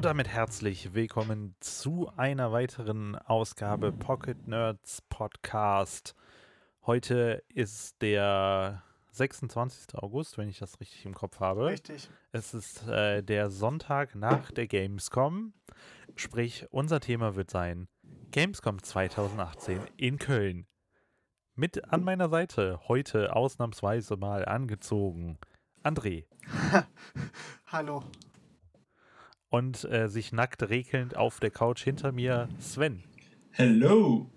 Und damit herzlich willkommen zu einer weiteren Ausgabe Pocket Nerds Podcast. Heute ist der 26. August, wenn ich das richtig im Kopf habe. Richtig. Es ist äh, der Sonntag nach der Gamescom. Sprich, unser Thema wird sein Gamescom 2018 in Köln. Mit an meiner Seite heute ausnahmsweise mal angezogen André. Hallo. Und äh, sich nackt regelnd auf der Couch hinter mir Sven. Hello.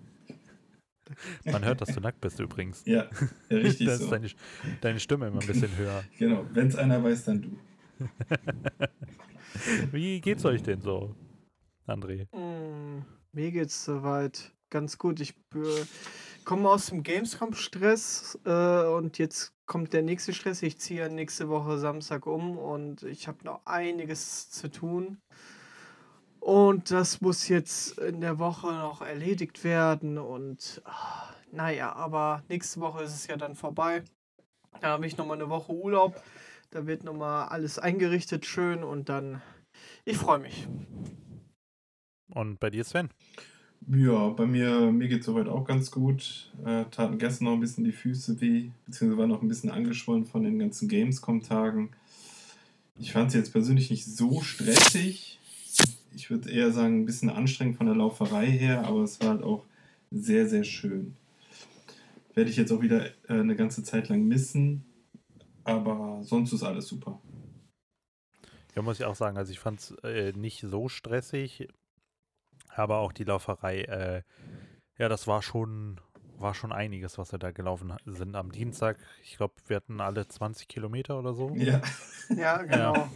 Man hört, dass du nackt bist übrigens. Ja, richtig da ist so. deine, deine Stimme immer ein bisschen höher. Genau, wenn es einer weiß, dann du. Wie geht's euch denn so, André? Mm, mir geht's soweit ganz gut. Ich äh, komme aus dem Gamescom-Stress äh, und jetzt kommt der nächste Stress. Ich ziehe nächste Woche Samstag um und ich habe noch einiges zu tun. Und das muss jetzt in der Woche noch erledigt werden. Und ah, naja, aber nächste Woche ist es ja dann vorbei. Da habe ich nochmal eine Woche Urlaub. Da wird nochmal alles eingerichtet schön und dann. Ich freue mich. Und bei dir, Sven? Ja, bei mir, mir geht soweit auch ganz gut. Äh, taten gestern noch ein bisschen die Füße weh, beziehungsweise war noch ein bisschen angeschwollen von den ganzen Gamescom-Tagen. Ich fand es jetzt persönlich nicht so stressig. Ich würde eher sagen, ein bisschen anstrengend von der Lauferei her, aber es war halt auch sehr, sehr schön. Werde ich jetzt auch wieder äh, eine ganze Zeit lang missen, aber sonst ist alles super. Ja, muss ich auch sagen, also ich fand es äh, nicht so stressig, aber auch die Lauferei, äh, ja, das war schon, war schon einiges, was wir da gelaufen sind am Dienstag. Ich glaube, wir hatten alle 20 Kilometer oder so. Ja. Ja, genau.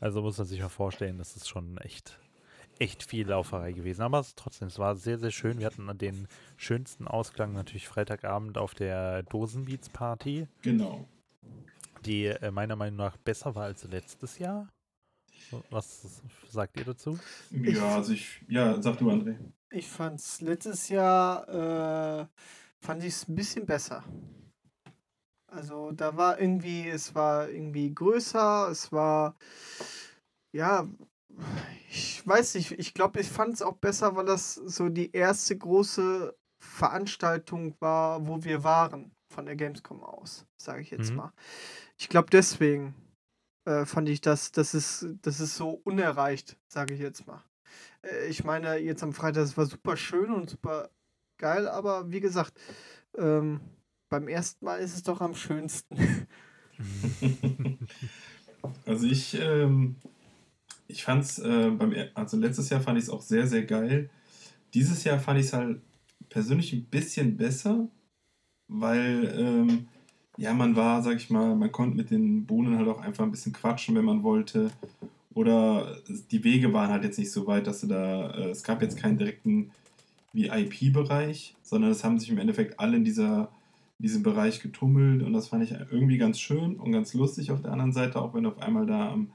Also muss man sich mal vorstellen, das ist schon echt, echt viel Lauferei gewesen. Aber es, trotzdem, es war sehr, sehr schön. Wir hatten den schönsten Ausklang natürlich Freitagabend auf der Dosenbeats Party, Genau. die äh, meiner Meinung nach besser war als letztes Jahr. Was sagt ihr dazu? Ja, also ich, ja, sag du, André. Ich fand's letztes Jahr, äh, fand ich es ein bisschen besser. Also da war irgendwie, es war irgendwie größer, es war, ja, ich weiß nicht, ich glaube, ich fand es auch besser, weil das so die erste große Veranstaltung war, wo wir waren von der Gamescom aus, sage ich jetzt Mhm. mal. Ich glaube, deswegen äh, fand ich das, das ist, das ist so unerreicht, sage ich jetzt mal. Äh, ich meine, jetzt am Freitag, es war super schön und super geil, aber wie gesagt, ähm, beim ersten Mal ist es doch am schönsten. Also ich, ähm, ich fand es, äh, also letztes Jahr fand ich es auch sehr, sehr geil. Dieses Jahr fand ich es halt persönlich ein bisschen besser, weil, ähm, ja, man war, sag ich mal, man konnte mit den Bohnen halt auch einfach ein bisschen quatschen, wenn man wollte. Oder die Wege waren halt jetzt nicht so weit, dass du da, äh, es gab jetzt keinen direkten VIP-Bereich, sondern es haben sich im Endeffekt alle in dieser diesem Bereich getummelt und das fand ich irgendwie ganz schön und ganz lustig auf der anderen Seite, auch wenn du auf einmal da am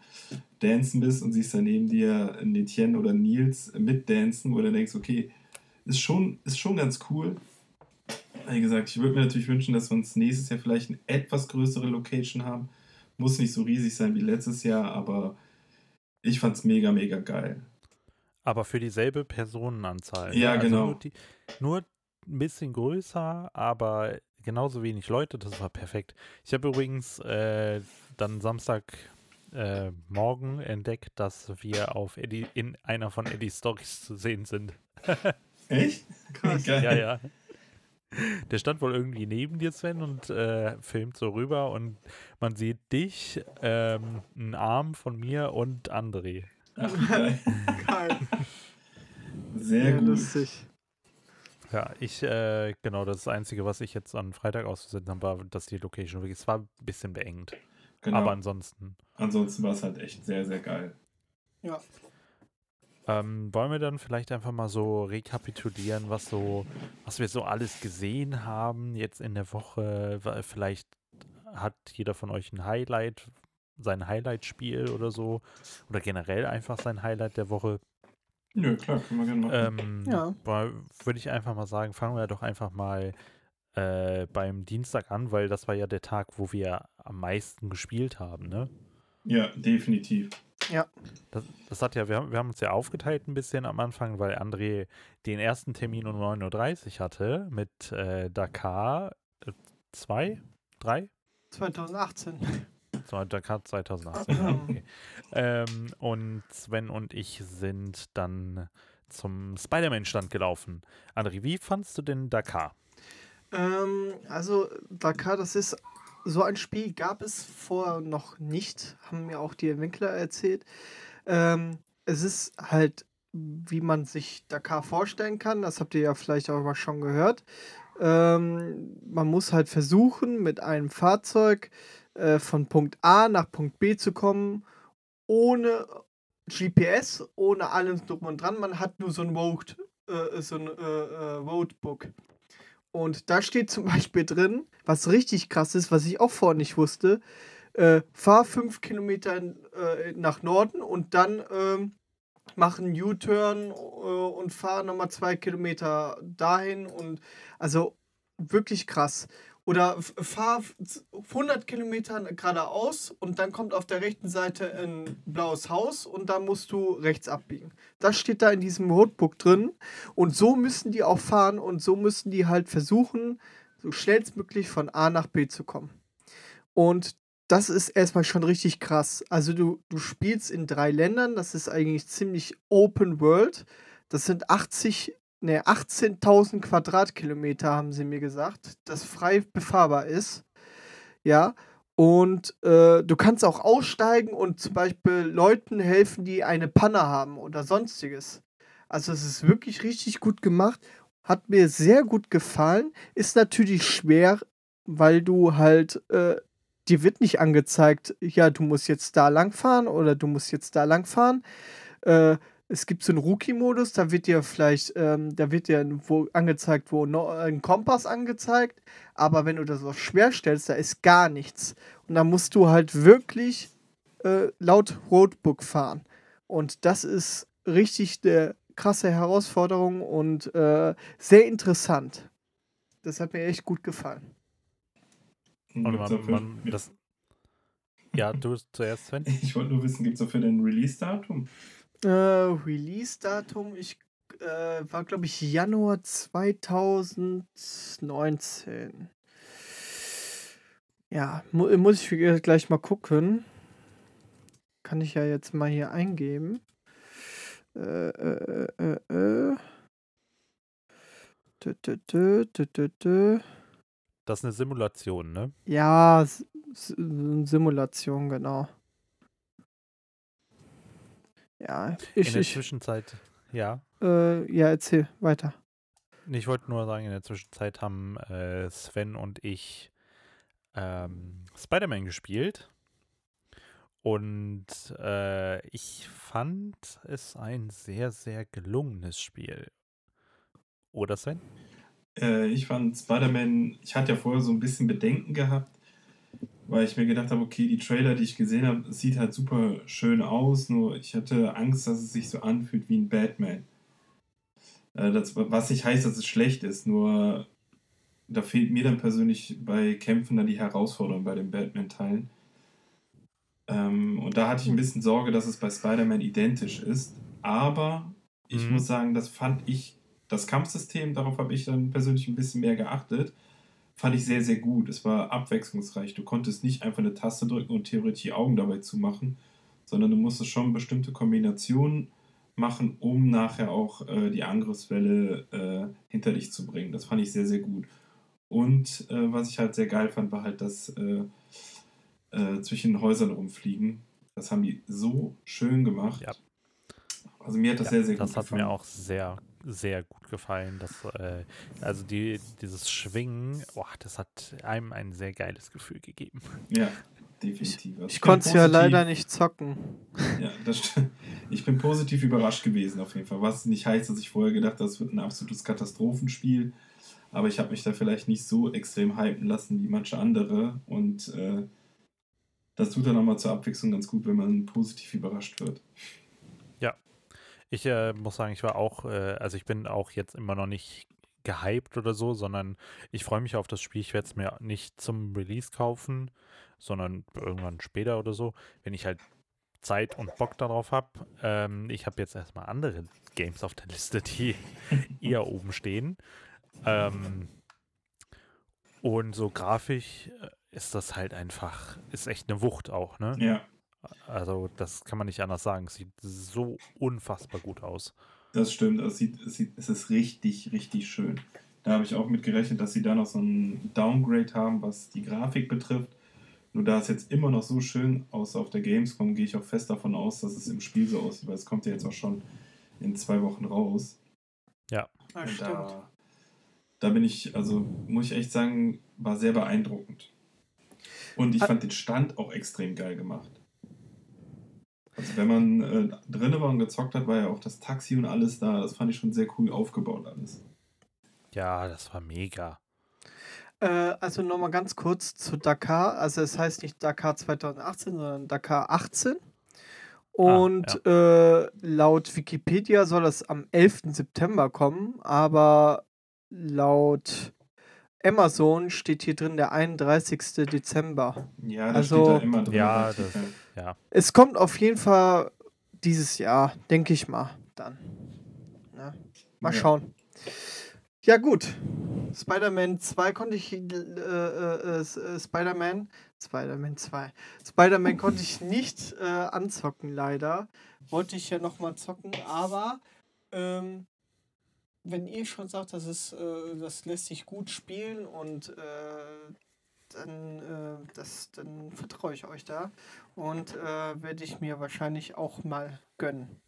Dancen bist und siehst da neben dir einen Etienne oder Nils mitdancen, wo du denkst, okay, ist schon, ist schon ganz cool. Wie gesagt, ich würde mir natürlich wünschen, dass wir uns nächstes Jahr vielleicht eine etwas größere Location haben. Muss nicht so riesig sein wie letztes Jahr, aber ich fand es mega, mega geil. Aber für dieselbe Personenanzahl. Ja, ne? also genau. Nur, die, nur ein bisschen größer, aber genauso wenig Leute. Das war perfekt. Ich habe übrigens äh, dann Samstag äh, morgen entdeckt, dass wir auf Eddie, in einer von Eddies Stories zu sehen sind. Echt? Krass. Geil. Ja, ja. Der stand wohl irgendwie neben dir, Sven, und äh, filmt so rüber und man sieht dich, ähm, einen Arm von mir und André. Ach, geil. Geil. Sehr Ja, gut. lustig. Ja, ich, äh, genau, das, ist das Einzige, was ich jetzt am Freitag ausgesetzt habe, war, dass die Location wirklich, es war ein bisschen beengt. Genau. Aber ansonsten. Ansonsten war es halt echt sehr, sehr geil. Ja. Ähm, wollen wir dann vielleicht einfach mal so rekapitulieren, was so, was wir so alles gesehen haben jetzt in der Woche? Weil Vielleicht hat jeder von euch ein Highlight, sein Highlight-Spiel oder so. Oder generell einfach sein Highlight der Woche. Nö, klar, können wir gerne machen. Ähm, Ja. Würde ich einfach mal sagen, fangen wir doch einfach mal äh, beim Dienstag an, weil das war ja der Tag, wo wir am meisten gespielt haben, ne? Ja, definitiv. Ja. Das, das hat ja, wir haben, wir haben uns ja aufgeteilt ein bisschen am Anfang, weil André den ersten Termin um 9.30 Uhr hatte mit äh, Dakar 2, 3? 2018. Dakar 2018. ja, okay. ähm, und Sven und ich sind dann zum Spider-Man-Stand gelaufen. André, wie fandst du denn Dakar? Ähm, also Dakar, das ist so ein Spiel gab es vorher noch nicht, haben mir auch die Entwickler erzählt. Ähm, es ist halt, wie man sich Dakar vorstellen kann, das habt ihr ja vielleicht auch mal schon gehört. Ähm, man muss halt versuchen, mit einem Fahrzeug äh, von Punkt A nach Punkt B zu kommen, ohne GPS, ohne allem drum und dran. Man hat nur so ein Road, äh, so ein äh, äh Roadbook. Und da steht zum Beispiel drin, was richtig krass ist, was ich auch vorher nicht wusste, äh, fahr fünf Kilometer äh, nach Norden und dann ähm, mach einen U-Turn äh, und fahr nochmal zwei Kilometer dahin und also wirklich krass. Oder fahr 100 Kilometer geradeaus und dann kommt auf der rechten Seite ein blaues Haus und dann musst du rechts abbiegen. Das steht da in diesem Roadbook drin und so müssen die auch fahren und so müssen die halt versuchen, so schnellstmöglich von A nach B zu kommen. Und das ist erstmal schon richtig krass. Also du, du spielst in drei Ländern, das ist eigentlich ziemlich Open World. Das sind 80 ne, 18.000 Quadratkilometer, haben sie mir gesagt, das frei befahrbar ist. Ja, und äh, du kannst auch aussteigen und zum Beispiel Leuten helfen, die eine Panne haben oder sonstiges. Also es ist wirklich richtig gut gemacht. Hat mir sehr gut gefallen. Ist natürlich schwer, weil du halt, äh, dir wird nicht angezeigt, ja, du musst jetzt da lang fahren oder du musst jetzt da lang fahren. Äh, es gibt so einen Rookie-Modus, da wird dir vielleicht, ähm, da wird dir wo angezeigt, wo no, ein Kompass angezeigt, aber wenn du das auf schwer stellst, da ist gar nichts. Und da musst du halt wirklich äh, laut Roadbook fahren. Und das ist richtig eine krasse Herausforderung und äh, sehr interessant. Das hat mir echt gut gefallen. Und man, man, das, ja, du zuerst, Sven. Ich wollte nur wissen, gibt es dafür ein Release-Datum? Äh, Release-Datum, ich äh, war, glaube ich, Januar 2019. Ja, mu muss ich gleich mal gucken. Kann ich ja jetzt mal hier eingeben. Äh, äh, äh, äh. Dö, dö, dö. Das ist eine Simulation, ne? Ja, S Simulation, genau. Ja, ich. In der ich, Zwischenzeit, ja. Äh, ja, erzähl weiter. Ich wollte nur sagen, in der Zwischenzeit haben äh, Sven und ich ähm, Spider-Man gespielt. Und äh, ich fand es ein sehr, sehr gelungenes Spiel. Oder Sven? Äh, ich fand Spider-Man, ich hatte ja vorher so ein bisschen Bedenken gehabt, weil ich mir gedacht habe, okay, die Trailer, die ich gesehen habe, sieht halt super schön aus, nur ich hatte Angst, dass es sich so anfühlt wie ein Batman. Äh, das, was nicht heißt, dass es schlecht ist, nur da fehlt mir dann persönlich bei Kämpfen dann die Herausforderung bei den Batman-Teilen. Ähm, und da hatte ich ein bisschen Sorge, dass es bei Spider-Man identisch ist. Aber ich mhm. muss sagen, das fand ich, das Kampfsystem, darauf habe ich dann persönlich ein bisschen mehr geachtet fand ich sehr, sehr gut. Es war abwechslungsreich. Du konntest nicht einfach eine Taste drücken und theoretisch die Augen dabei zumachen, sondern du musstest schon bestimmte Kombinationen machen, um nachher auch äh, die Angriffswelle äh, hinter dich zu bringen. Das fand ich sehr, sehr gut. Und äh, was ich halt sehr geil fand, war halt das äh, äh, zwischen den Häusern rumfliegen. Das haben die so schön gemacht. Ja. Also mir hat das ja, sehr, sehr gut gefallen. Das hat mir auch sehr sehr gut gefallen. Das, äh, also die, dieses Schwingen, boah, das hat einem ein sehr geiles Gefühl gegeben. Ja, definitiv. Also ich, ich konnte es ja leider nicht zocken. Ja, das stimmt. Ich bin positiv überrascht gewesen auf jeden Fall. Was nicht heißt, dass ich vorher gedacht habe, das wird ein absolutes Katastrophenspiel. Aber ich habe mich da vielleicht nicht so extrem hypen lassen wie manche andere. Und äh, das tut dann auch mal zur Abwechslung ganz gut, wenn man positiv überrascht wird. Ich äh, muss sagen, ich war auch, äh, also ich bin auch jetzt immer noch nicht gehypt oder so, sondern ich freue mich auf das Spiel. Ich werde es mir nicht zum Release kaufen, sondern irgendwann später oder so, wenn ich halt Zeit und Bock darauf habe. Ähm, ich habe jetzt erstmal andere Games auf der Liste, die eher oben stehen. Ähm, und so grafisch äh, ist das halt einfach, ist echt eine Wucht auch, ne? Ja. Also, das kann man nicht anders sagen. Es sieht so unfassbar gut aus. Das stimmt, es, sieht, es, sieht, es ist richtig, richtig schön. Da habe ich auch mit gerechnet, dass sie da noch so ein Downgrade haben, was die Grafik betrifft. Nur da es jetzt immer noch so schön aussah auf der Gamescom, gehe ich auch fest davon aus, dass es im Spiel so aussieht, weil es kommt ja jetzt auch schon in zwei Wochen raus. Ja. Ah, Und stimmt. da, da bin ich, also muss ich echt sagen, war sehr beeindruckend. Und ich Hat- fand den Stand auch extrem geil gemacht. Also wenn man äh, drinne war und gezockt hat, war ja auch das Taxi und alles da. Das fand ich schon sehr cool aufgebaut alles. Ja, das war mega. Äh, also nochmal ganz kurz zu Dakar. Also es heißt nicht Dakar 2018, sondern Dakar 18. Und äh, laut Wikipedia soll es am 11. September kommen, aber laut Amazon steht hier drin der 31. Dezember. Ja, das Also- steht da immer drin. Ja, das-. Ja. Es kommt auf jeden Fall dieses Jahr, denke ich mal, dann. Ne? Mal Ja. schauen. Ja, gut. Spider-Man 2 konnte ich. Äh, äh, äh, Spider-Man. Spider-Man 2. Spider-Man konnte ich nicht äh, anzocken, leider. Wollte ich ja nochmal zocken, aber. Ähm, wenn ihr schon sagt, das, ist, äh, das lässt sich gut spielen und äh, dann, äh, das, dann vertraue ich euch da und äh, werde ich mir wahrscheinlich auch mal gönnen.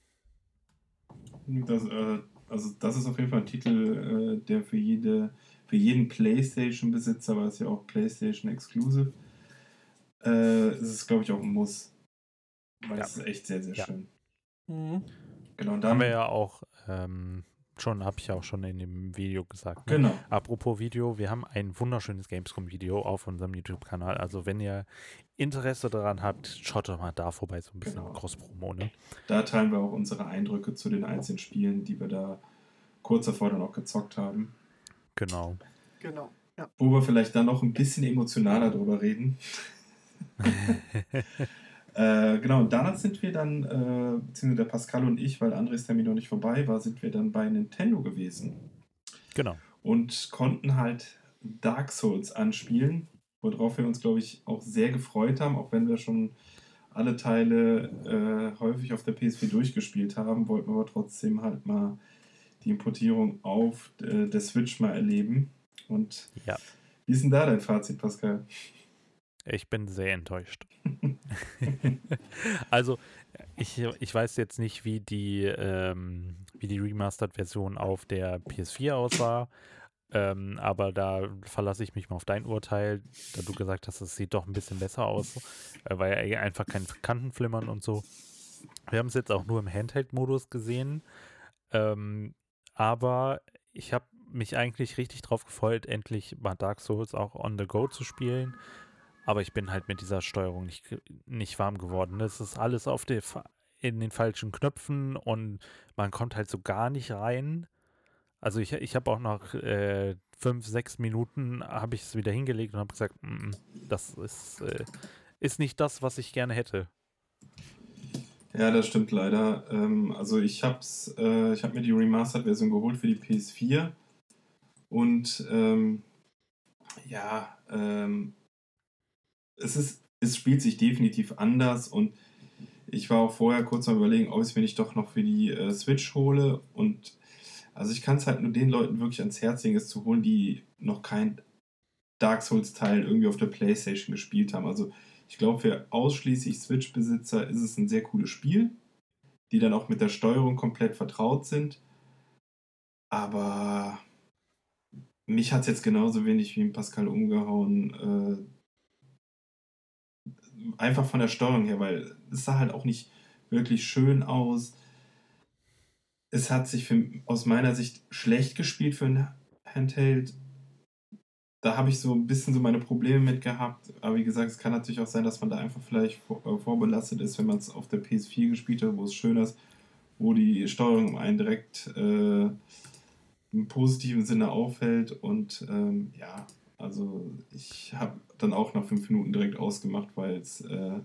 Das, äh, also das ist auf jeden Fall ein Titel, äh, der für jede, für jeden PlayStation-Besitzer, weil es ja auch PlayStation Exclusive, äh, ist es glaube ich auch ein Muss. Weil Ja. es ist echt sehr, sehr Ja. schön. Mhm. Genau, und Da haben dann, wir ja auch ähm, schon, habe ich ja auch schon in dem Video gesagt. Ne? genau. Apropos Video, wir haben ein wunderschönes Gamescom-Video auf unserem YouTube-Kanal. Also wenn ihr Interesse daran habt, schaut doch mal da vorbei, so ein bisschen Genau. Cross-Promo, ne? Da teilen wir auch unsere Eindrücke zu den einzelnen Spielen, die wir da kurz davor dann auch gezockt haben. Genau. Genau. Ja. Wo wir vielleicht dann noch ein bisschen emotionaler drüber reden. Äh, genau, und danach sind wir dann, äh, beziehungsweise der Pascal und ich, weil Andres Termin noch nicht vorbei war, sind wir dann bei Nintendo gewesen genau. und konnten halt Dark Souls anspielen, worauf wir uns, glaube ich, auch sehr gefreut haben, auch wenn wir schon alle Teile äh, häufig auf der PS4 durchgespielt haben, wollten wir aber trotzdem halt mal die Importierung auf äh, der Switch mal erleben. Und Ja. wie ist denn da dein Fazit, Pascal? Ich bin sehr enttäuscht. also, ich, ich weiß jetzt nicht, wie die, ähm, wie die Remastered-Version auf der PS4 aussah. Ähm, aber da verlasse ich mich mal auf dein Urteil, da du gesagt hast, es sieht doch ein bisschen besser aus, äh, weil ja einfach kein Kantenflimmern und so. Wir haben es jetzt auch nur im Handheld-Modus gesehen. Ähm, aber ich habe mich eigentlich richtig drauf gefreut, endlich mal Dark Souls auch on the go zu spielen. Aber ich bin halt mit dieser Steuerung nicht, nicht warm geworden. Das ist alles auf der, in den falschen Knöpfen und man kommt halt so gar nicht rein. Also ich, ich habe auch nach äh, fünf, sechs Minuten habe ich es wieder hingelegt und habe gesagt, "Mm, mm, das ist, äh, ist nicht das, was ich gerne hätte. Ja, das stimmt leider. Ähm, also ich hab's, äh, ich habe mir die Remastered-Version geholt für die PS4 und ähm, ja, ähm, es ist, es spielt sich definitiv anders und ich war auch vorher kurz mal überlegen, ob ich es mir nicht doch noch für die äh, Switch hole und also ich kann es halt nur den Leuten wirklich ans Herz legen, es zu holen, die noch kein Dark Souls-Teil irgendwie auf der Playstation gespielt haben. Also ich glaube, für ausschließlich Switch-Besitzer ist es ein sehr cooles Spiel, die dann auch mit der Steuerung komplett vertraut sind. Aber mich hat es jetzt genauso wenig wie Pascal umgehauen. Einfach von der Steuerung her, weil es sah halt auch nicht wirklich schön aus. Es hat sich für, aus meiner Sicht schlecht gespielt für ein Handheld da habe ich so ein bisschen so meine Probleme mit gehabt. Aber wie gesagt, es kann natürlich auch sein, dass man da einfach vielleicht vor, äh, vorbelastet ist, wenn man es auf der PS4 gespielt hat, wo es schön ist, wo die Steuerung einen direkt äh, im positiven Sinne auffällt. Und ähm, ja, also ich habe dann auch nach fünf Minuten direkt ausgemacht, weil es äh,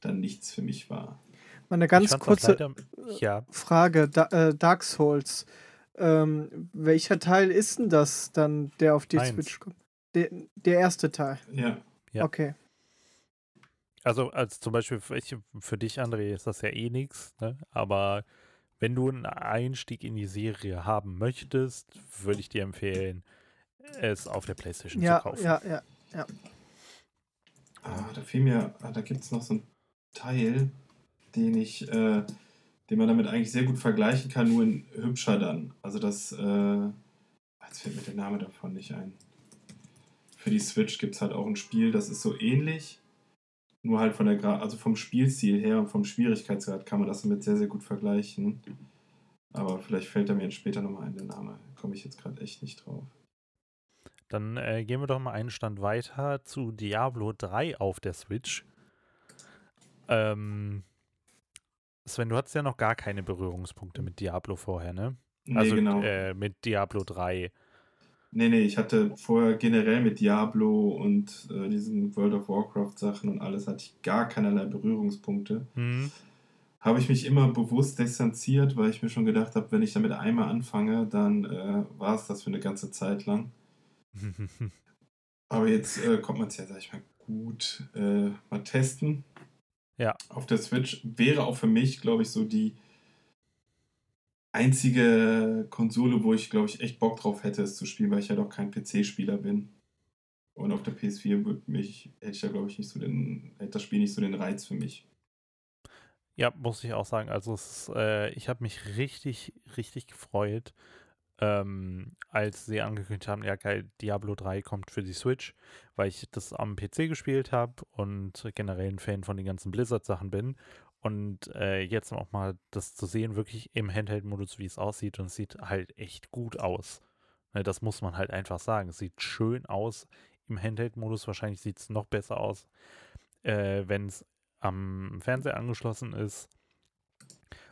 dann nichts für mich war. Meine ganz kurze leider, ja. Frage: da, äh, Dark Souls. Ähm, welcher Teil ist denn das dann, der auf die Eins. Switch kommt? Der, der erste Teil. Ja. ja. Okay. Also, als zum Beispiel für, ich, für dich, André, ist das ja eh nichts, ne? aber wenn du einen Einstieg in die Serie haben möchtest, würde ich dir empfehlen, es auf der Playstation ja, zu kaufen. Ja, ja, ja. Ah, da fiel mir, ah, da gibt es noch so einen Teil, den ich, äh, den man damit eigentlich sehr gut vergleichen kann, nur in hübscher dann. Also das, äh, jetzt fällt mir der Name davon nicht ein. Für die Switch gibt es halt auch ein Spiel, das ist so ähnlich, nur halt von der, Gra also vom Spielstil her und vom Schwierigkeitsgrad kann man das damit sehr, sehr gut vergleichen. Aber vielleicht fällt er mir später nochmal ein, der Name. Komme ich jetzt gerade echt nicht drauf. Dann äh, gehen wir doch mal einen Stand weiter zu Diablo 3 auf der Switch. Ähm, Sven, du hattest ja noch gar keine Berührungspunkte mit Diablo vorher, ne? Nee, also genau. äh, mit Diablo 3. Nee, nee, ich hatte vorher generell mit Diablo und äh, diesen World of Warcraft Sachen und alles hatte ich gar keinerlei Berührungspunkte. Mhm. Habe ich mich immer bewusst distanziert, weil ich mir schon gedacht habe, wenn ich damit einmal anfange, dann äh, war es das für eine ganze Zeit lang. Aber jetzt äh, kommt man es ja, sag ich mal, gut äh, mal testen. Ja. Auf der Switch wäre auch für mich, glaube ich, so die einzige Konsole, wo ich, glaube ich, echt Bock drauf hätte, es zu spielen, weil ich ja doch kein PC-Spieler bin. Und auf der PS4 würde mich, hätte ich da, glaube ich, nicht so den, hätte das Spiel nicht so den Reiz für mich. Ja, muss ich auch sagen. Also es, äh, ich habe mich richtig, richtig gefreut, ähm, als sie angekündigt haben, ja geil, Diablo 3 kommt für die Switch, weil ich das am PC gespielt habe und generell ein Fan von den ganzen Blizzard-Sachen bin. Und äh, jetzt auch mal das zu sehen, wirklich im Handheld-Modus, wie es aussieht, und es sieht halt echt gut aus. Ne, das muss man halt einfach sagen. Es sieht schön aus im Handheld-Modus. Wahrscheinlich sieht es noch besser aus, äh, wenn es am Fernseher angeschlossen ist.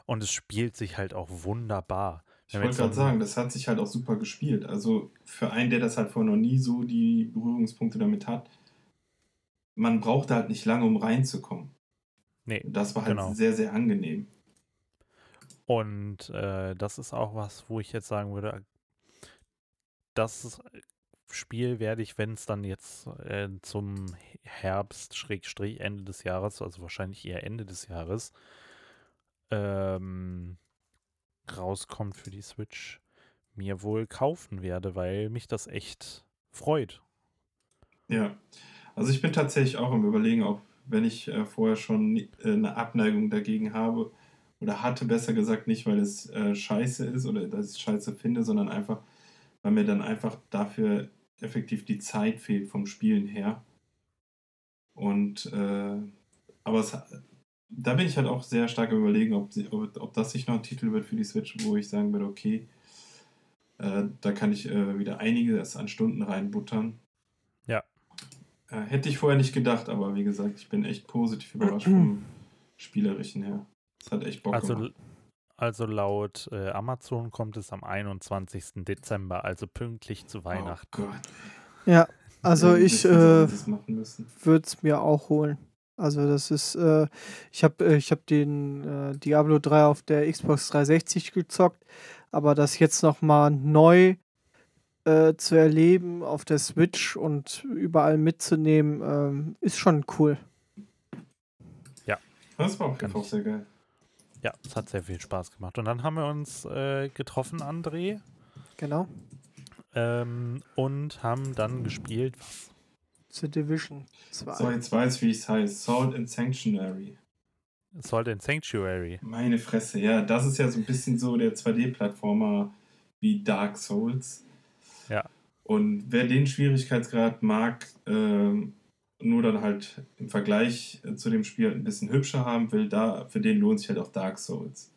Und es spielt sich halt auch wunderbar. Ich wollte gerade sagen, das hat sich halt auch super gespielt. Also für einen, der das halt vorher noch nie so die Berührungspunkte damit hat, man brauchte halt nicht lange, um reinzukommen. Nee. Das war halt genau. sehr, sehr angenehm. Und äh, das ist auch was, wo ich jetzt sagen würde, das Spiel werde ich, wenn es dann jetzt äh, zum Herbst, Schrägstrich, Ende des Jahres, also wahrscheinlich eher Ende des Jahres, ähm, rauskommt für die Switch, mir wohl kaufen werde, weil mich das echt freut. Ja, also ich bin tatsächlich auch im Überlegen, ob wenn ich äh, vorher schon äh, eine Abneigung dagegen habe oder hatte, besser gesagt, nicht, weil es äh, scheiße ist oder dass ich scheiße finde, sondern einfach, weil mir dann einfach dafür effektiv die Zeit fehlt vom Spielen her. Und äh, aber es, da bin ich halt auch sehr stark überlegen, ob, sie, ob, ob, das sich noch ein Titel wird für die Switch, wo ich sagen würde, okay, äh, da kann ich äh, wieder einiges an Stunden reinbuttern. Ja. Äh, hätte ich vorher nicht gedacht, aber wie gesagt, ich bin echt positiv überrascht vom Spielerischen her. Es hat echt Bock also, gemacht. Also laut äh, Amazon kommt es am 21. Dezember, also pünktlich zu Weihnachten. Oh Gott. Ja, also ich äh, würde es mir auch holen. Also das ist, äh, ich habe äh, ich hab den äh, Diablo 3 auf der Xbox 360 gezockt, aber das jetzt nochmal neu äh, zu erleben auf der Switch und überall mitzunehmen, ähm, ist schon cool. Ja. Das war auf jeden Fall sehr geil. Ja, es hat sehr viel Spaß gemacht. Und dann haben wir uns äh, getroffen, André. Genau. Ähm, und haben dann gespielt. The Division 2. So, jetzt weiß ich, wie es heißt. Salt and Sanctuary. Salt and Sanctuary. Meine Fresse, ja. Das ist ja so ein bisschen so der 2D-Plattformer wie Dark Souls. Ja. Und wer den Schwierigkeitsgrad mag, äh, nur dann halt im Vergleich äh, zu dem Spiel ein bisschen hübscher haben will, da für den lohnt sich halt auch Dark Souls.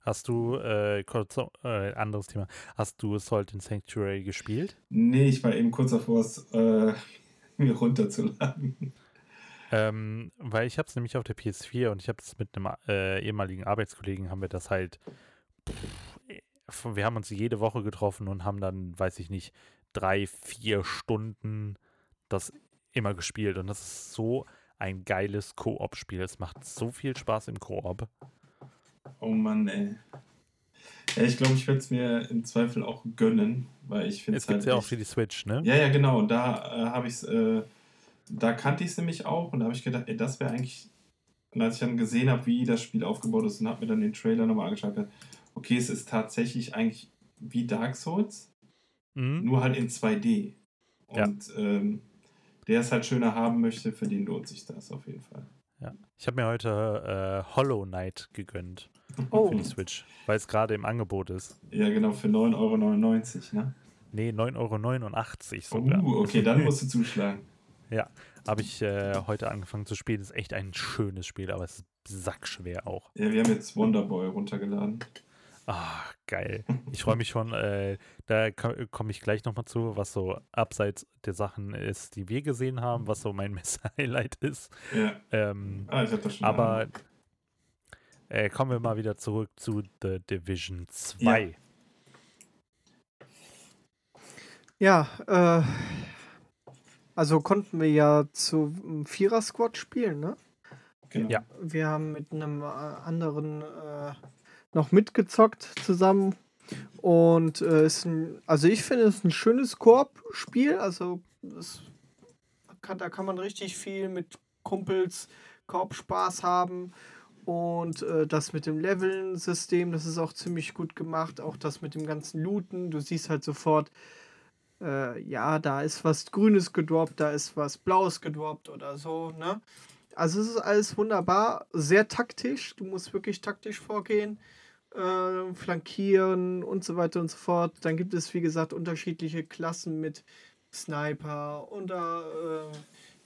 Hast du, äh, kurz, äh, anderes Thema, hast du Salt in Sanctuary gespielt? Nee, ich war eben kurz davor, es äh, mir runterzuladen. Ähm, weil ich habe es nämlich auf der PS4 und ich habe es mit einem äh, ehemaligen Arbeitskollegen, haben wir das halt, pff, wir haben uns jede Woche getroffen und haben dann, weiß ich nicht, drei, vier Stunden das immer gespielt und das ist so ein geiles Koop-Spiel. Es macht so viel Spaß im Koop. Oh Mann, ey. Ja, ich glaube, ich werde es mir im Zweifel auch gönnen, weil ich finde es halt. ja auch für die Switch, ne? Ja, ja, genau. Und da äh, habe ich es, äh, da kannte ich es nämlich auch und da habe ich gedacht, ey, das wäre eigentlich. Und als ich dann gesehen habe, wie das Spiel aufgebaut ist und habe mir dann den Trailer nochmal angeschaut, okay, es ist tatsächlich eigentlich wie Dark Souls, mhm. nur halt in 2D. Und ja. ähm, der es halt schöner haben möchte, für den lohnt sich das auf jeden Fall. Ja. Ich habe mir heute äh, Hollow Knight gegönnt oh. für die Switch, weil es gerade im Angebot ist. Ja, genau, für 9,99 Euro, ne? Nee, 9,89 Euro sogar. Uh, okay, dann musst du zuschlagen. ja, habe ich äh, heute angefangen zu spielen. Ist echt ein schönes Spiel, aber es ist sackschwer auch. Ja, wir haben jetzt Wonderboy runtergeladen. Ah, geil. Ich freue mich schon. Äh, da komme ich gleich nochmal zu, was so abseits der Sachen ist, die wir gesehen haben, was so mein Messe-Highlight ist. Ja. Ähm, ah, ich das schon. Aber äh, kommen wir mal wieder zurück zu The Division 2. Ja, ja äh, also konnten wir ja zu Vierer-Squad spielen, ne? Genau. Ja. Wir haben mit einem äh, anderen äh, noch mitgezockt zusammen. Und äh, ist ein, also ich finde es ein schönes Koop-Spiel. Also es kann, da kann man richtig viel mit Kumpels Koop-Spaß haben. Und äh, das mit dem Leveln-System, das ist auch ziemlich gut gemacht. Auch das mit dem ganzen Looten. Du siehst halt sofort, äh, ja, da ist was Grünes gedroppt, da ist was Blaues gedroppt oder so, ne? Also es ist alles wunderbar, sehr taktisch. Du musst wirklich taktisch vorgehen äh, flankieren und so weiter und so fort. Dann gibt es, wie gesagt, unterschiedliche Klassen mit Sniper und äh,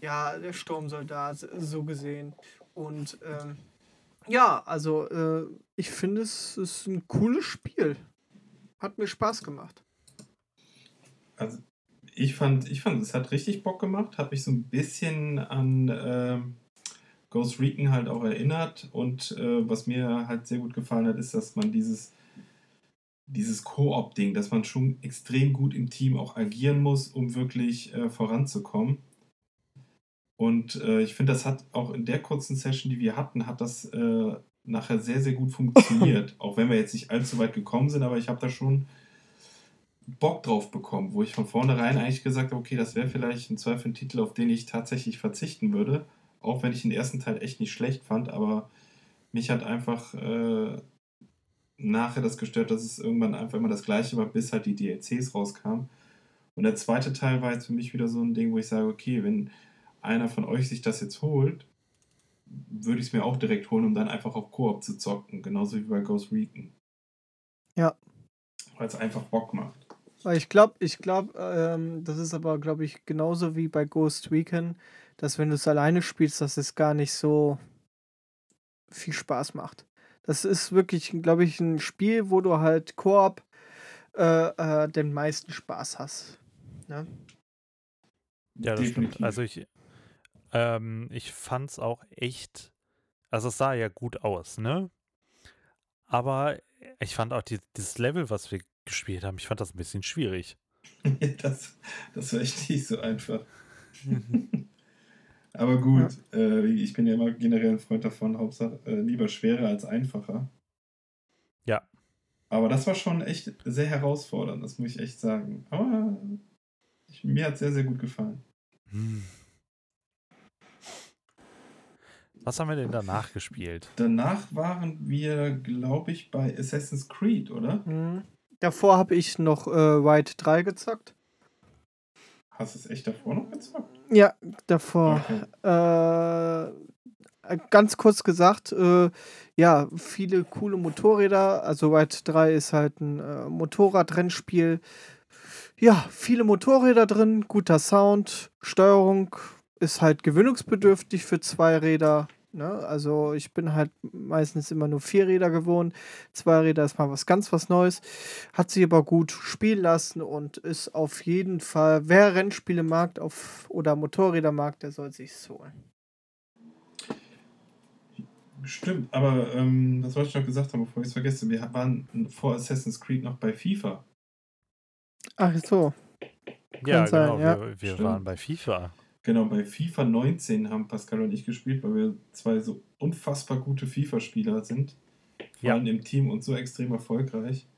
ja, der Sturmsoldat, so gesehen. Und ähm, ja, also äh, ich finde, es ist ein cooles Spiel. Hat mir Spaß gemacht. Also ich fand, ich fand, es hat richtig Bock gemacht, hat mich so ein bisschen an ähm, Ghost Recon halt auch erinnert. Und äh, was mir halt sehr gut gefallen hat, ist, dass man dieses, dieses Koop-Ding, dass man schon extrem gut im Team auch agieren muss, um wirklich äh, voranzukommen. Und äh, ich finde, das hat auch in der kurzen Session, die wir hatten, hat das äh, nachher sehr, sehr gut funktioniert. auch wenn wir jetzt nicht allzu weit gekommen sind, aber ich habe da schon Bock drauf bekommen, wo ich von vornherein eigentlich gesagt habe, okay, das wäre vielleicht ein Zweifel ein Titel, auf den ich tatsächlich verzichten würde. Auch wenn ich den ersten Teil echt nicht schlecht fand, aber mich hat einfach äh, nachher das gestört, dass es irgendwann einfach immer das gleiche war, bis halt die DLCs rauskamen. Und der zweite Teil war jetzt für mich wieder so ein Ding, wo ich sage, okay, wenn einer von euch sich das jetzt holt, würde ich es mir auch direkt holen, um dann einfach auf Koop zu zocken, genauso wie bei Ghost Recon. Ja. Weil es einfach Bock macht. Ich glaube, ich glaube, ähm, das ist aber, glaube ich, genauso wie bei Ghost Recon dass wenn du es alleine spielst, dass es gar nicht so viel Spaß macht. Das ist wirklich, glaube ich, ein Spiel, wo du halt Koop äh, äh, den meisten Spaß hast. Ne? Ja, das stimmt. Also ich, ähm, ich fand es auch echt, also es sah ja gut aus, ne? Aber ich fand auch die, dieses Level, was wir gespielt haben, ich fand das ein bisschen schwierig. das, das war echt nicht so einfach. Aber gut, ja. äh, ich bin ja immer generell ein Freund davon, Hauptsache äh, lieber schwerer als einfacher. Ja. Aber das war schon echt sehr herausfordernd, das muss ich echt sagen. Aber ich, mir hat es sehr, sehr gut gefallen. Hm. Was haben wir denn danach gespielt? Danach waren wir, glaube ich, bei Assassin's Creed, oder? Mhm. Davor habe ich noch äh, White 3 gezockt. Hast du es echt davor noch gezockt? Ja, davor. Okay. Äh, ganz kurz gesagt, äh, ja, viele coole Motorräder. Also White 3 ist halt ein äh, Motorradrennspiel. Ja, viele Motorräder drin, guter Sound, Steuerung ist halt gewöhnungsbedürftig für zwei Räder. Ne? Also ich bin halt meistens immer nur vier Räder gewohnt. Zwei Räder ist mal was ganz was Neues. Hat sich aber gut spielen lassen und ist auf jeden Fall, wer Rennspiele mag auf, oder Motorräder mag, der soll sich holen. Stimmt, aber ähm, das wollte ich noch gesagt haben, bevor ich es vergesse. Wir waren vor Assassin's Creed noch bei FIFA. Ach so. Ja, genau. Sein, ja. Wir, wir waren bei FIFA. Genau, bei FIFA 19 haben Pascal und ich gespielt, weil wir zwei so unfassbar gute FIFA-Spieler sind. Vor Ja. allem im Team und so extrem erfolgreich.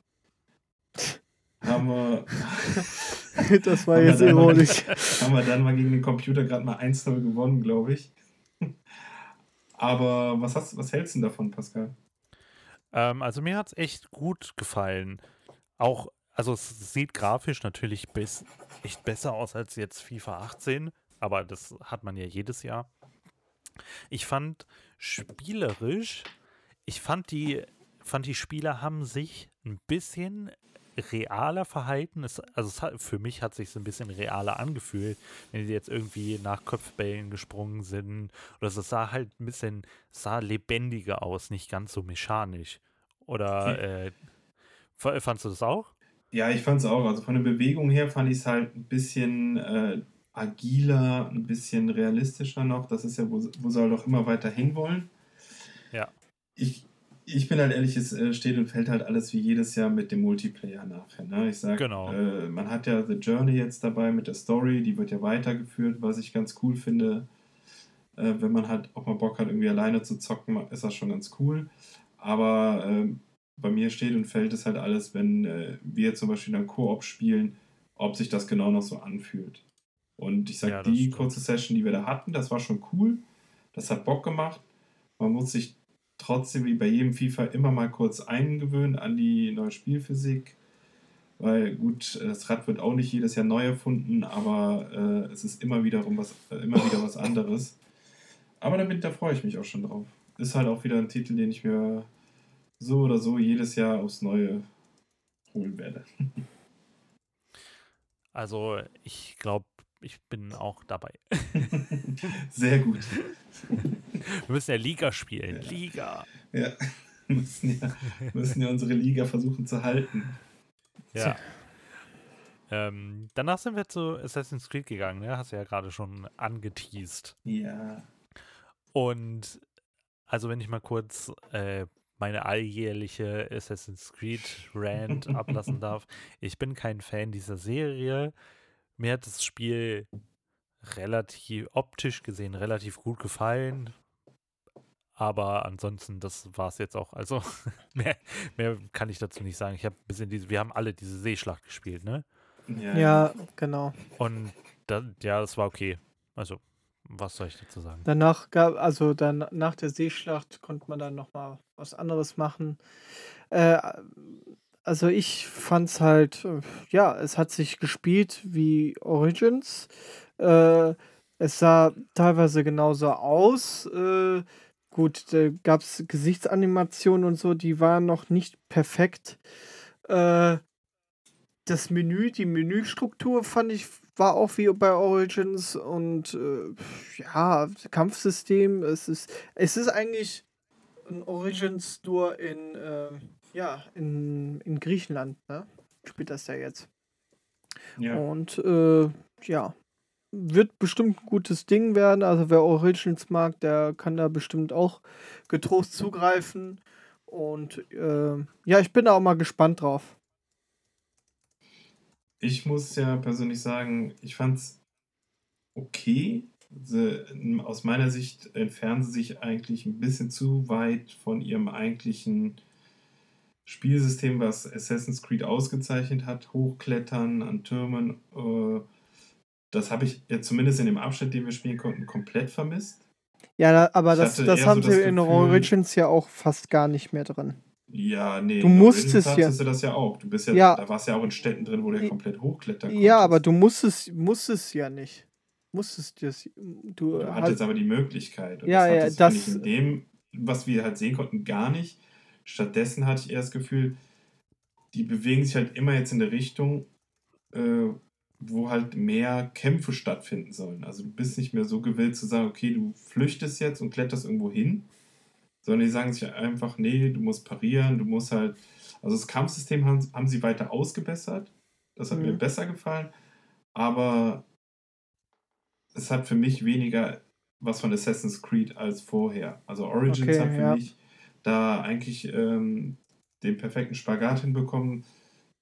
Haben wir, Das war jetzt dann mal- ironisch. haben wir dann mal gegen den Computer gerade mal 1-0 gewonnen, glaube ich. Aber was, hast, was hältst du denn davon, Pascal? Ähm, also mir hat es echt gut gefallen. Auch, also es sieht grafisch natürlich bis, echt besser aus als jetzt FIFA 18, aber das hat man ja jedes Jahr. Ich fand spielerisch, ich fand die, fand die Spieler haben sich ein bisschen realer verhalten. Es, also es hat, für mich hat sich ein bisschen realer angefühlt, wenn die jetzt irgendwie nach Kopfbällen gesprungen sind. Oder es sah halt ein bisschen, sah lebendiger aus, nicht ganz so mechanisch. Oder äh, f- fandst du das auch? Ja, ich fand es auch. Also von der Bewegung her fand ich es halt ein bisschen äh, agiler, ein bisschen realistischer noch. Das ist ja, wo, wo sie halt auch immer weiter hinwollen. Ja. Ich, ich bin halt ehrlich, es äh, steht und fällt halt alles wie jedes Jahr mit dem Multiplayer nachher. Ne? Ich sag, Genau. äh, man hat ja The Journey jetzt dabei mit der Story, die wird ja weitergeführt, was ich ganz cool finde. Äh, wenn man halt auch mal Bock hat, irgendwie alleine zu zocken, ist das schon ganz cool. Aber ähm, bei mir steht und fällt es halt alles, wenn äh, wir zum Beispiel dann Koop spielen, ob sich das genau noch so anfühlt. Und ich sag, Ja, die stimmt. kurze Session, die wir da hatten, das war schon cool. Das hat Bock gemacht. Man muss sich trotzdem wie bei jedem FIFA immer mal kurz eingewöhnen an die neue Spielphysik. Weil gut, das Rad wird auch nicht jedes Jahr neu erfunden, aber äh, es ist immer wiederum was, äh, immer wieder was anderes. Aber damit, da freue ich mich auch schon drauf. Ist halt auch wieder ein Titel, den ich mir so oder so jedes Jahr aufs Neue holen werde. Also ich glaube, ich bin auch dabei. Sehr gut. Wir müssen ja Liga spielen. Ja. Liga. Ja. Müssen ja, müssen ja unsere Liga versuchen zu halten. Ja. Ähm, danach sind wir zu Assassin's Creed gegangen, ne? Hast du ja gerade schon angeteased. Ja. Und also wenn ich mal kurz äh, meine alljährliche Assassin's Creed Rant ablassen darf. Ich bin kein Fan dieser Serie. Mir hat das Spiel relativ optisch gesehen relativ gut gefallen. Aber ansonsten, das war es jetzt auch. Also mehr, mehr kann ich dazu nicht sagen. Ich habe ein bisschen diese, wir haben alle diese Seeschlacht gespielt, ne? Ja. Ja, genau. Und da, ja, das war okay. Also, was soll ich dazu sagen? Danach gab, also dann nach der Seeschlacht konnte man dann nochmal was anderes machen. Äh, also ich fand's halt, äh, ja, es hat sich gespielt wie Origins. Äh, es sah teilweise genauso aus. Äh, gut, da gab es Gesichtsanimationen und so, die waren noch nicht perfekt. Äh, das Menü, die Menüstruktur fand ich, war auch wie bei Origins und äh, ja, Kampfsystem, es ist, es ist eigentlich ein Origins nur in, äh, ja, in, in Griechenland, ne? Spielt das ja jetzt. ja. Und äh, ja, wird bestimmt ein gutes Ding werden. Also wer Origins mag, der kann da bestimmt auch getrost zugreifen. Und äh, ja, ich bin da auch mal gespannt drauf. Ich muss ja persönlich sagen, ich fand es okay. Sie, aus meiner Sicht entfernen sie sich eigentlich ein bisschen zu weit von ihrem eigentlichen Spielsystem, was Assassin's Creed ausgezeichnet hat. Hochklettern an Türmen. Äh, das habe ich ja zumindest in dem Abschnitt, den wir spielen konnten, komplett vermisst. Ja, aber das, das haben so sie das in Origins ja auch fast gar nicht mehr drin. Ja, nee. Du musstest Origins ja- du das ja auch. Du bist ja, Ja. da warst ja auch in Städten drin, wo du ja komplett hochklettern konntest. Ja, aber du musstest, musstest ja nicht. Musstest das. Du, Du halt, hattest aber die Möglichkeit. Und Ja, das ja, hattest, das- ich, in dem, was wir halt sehen konnten, gar nicht. Stattdessen hatte ich eher das Gefühl, die bewegen sich halt immer jetzt in der Richtung, äh, wo halt mehr Kämpfe stattfinden sollen. Also du bist nicht mehr so gewillt zu sagen, okay, du flüchtest jetzt und kletterst irgendwo hin, sondern die sagen sich einfach, nee, du musst parieren, du musst halt. Also das Kampfsystem haben, haben sie weiter ausgebessert. Das hat mir Mhm. besser gefallen. Aber es hat für mich weniger was von Assassin's Creed als vorher. Also Origins Okay, hat für ja. mich da eigentlich ähm, den perfekten Spagat hinbekommen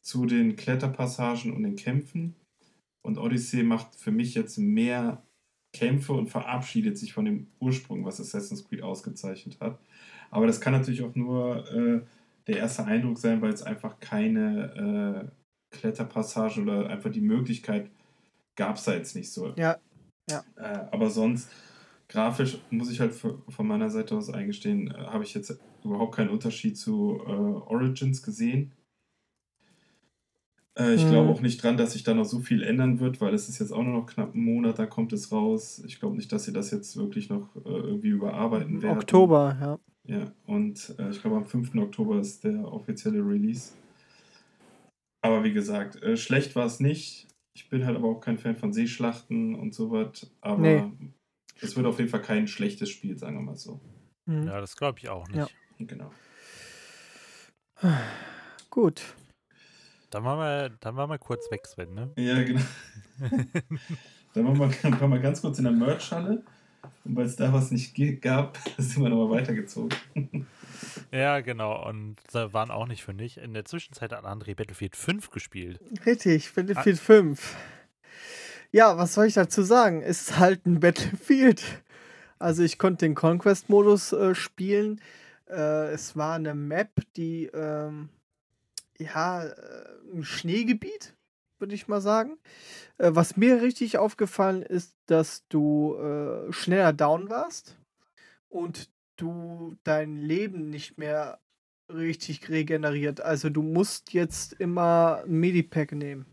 zu den Kletterpassagen und den Kämpfen. Und Odyssey macht für mich jetzt mehr Kämpfe und verabschiedet sich von dem Ursprung, was Assassin's Creed ausgezeichnet hat. Aber das kann natürlich auch nur äh, der erste Eindruck sein, weil es einfach keine äh, Kletterpassage oder einfach die Möglichkeit gab es da jetzt nicht so. Ja, ja. Äh, aber sonst, grafisch muss ich halt von meiner Seite aus eingestehen, äh, habe ich jetzt überhaupt keinen Unterschied zu äh, Origins gesehen. Äh, ich glaube mhm. auch nicht dran, dass sich da noch so viel ändern wird, weil es ist jetzt auch nur noch knapp ein Monat, da kommt es raus. Ich glaube nicht, dass sie das jetzt wirklich noch äh, irgendwie überarbeiten werden. Oktober, ja. Ja, und äh, ich glaube am 5. Oktober ist der offizielle Release. Aber wie gesagt, äh, schlecht war es nicht. Ich bin halt aber auch kein Fan von Seeschlachten und sowas. Aber nee. Es wird auf jeden Fall kein schlechtes Spiel, sagen wir mal so. Mhm. Ja, das glaube ich auch nicht. Ja. Genau. Gut. Dann waren wir, dann waren wir kurz weg, Sven, ne? Ja, genau. dann waren wir, waren wir ganz kurz in der Merch-Halle. Und weil es da was nicht gab, sind wir nochmal weitergezogen. Ja, genau. Und da waren auch nicht für mich. In der Zwischenzeit hat André Battlefield 5 gespielt. Richtig, Battlefield ah. 5. Ja, was soll ich dazu sagen? Es ist halt ein Battlefield. Also ich konnte den Conquest-Modus äh, spielen. Äh, es war eine Map, die ähm, ja, äh, ein Schneegebiet, würde ich mal sagen. Äh, was mir richtig aufgefallen ist, dass du äh, schneller down warst und du dein Leben nicht mehr richtig regeneriert. Also du musst jetzt immer ein Medipack nehmen.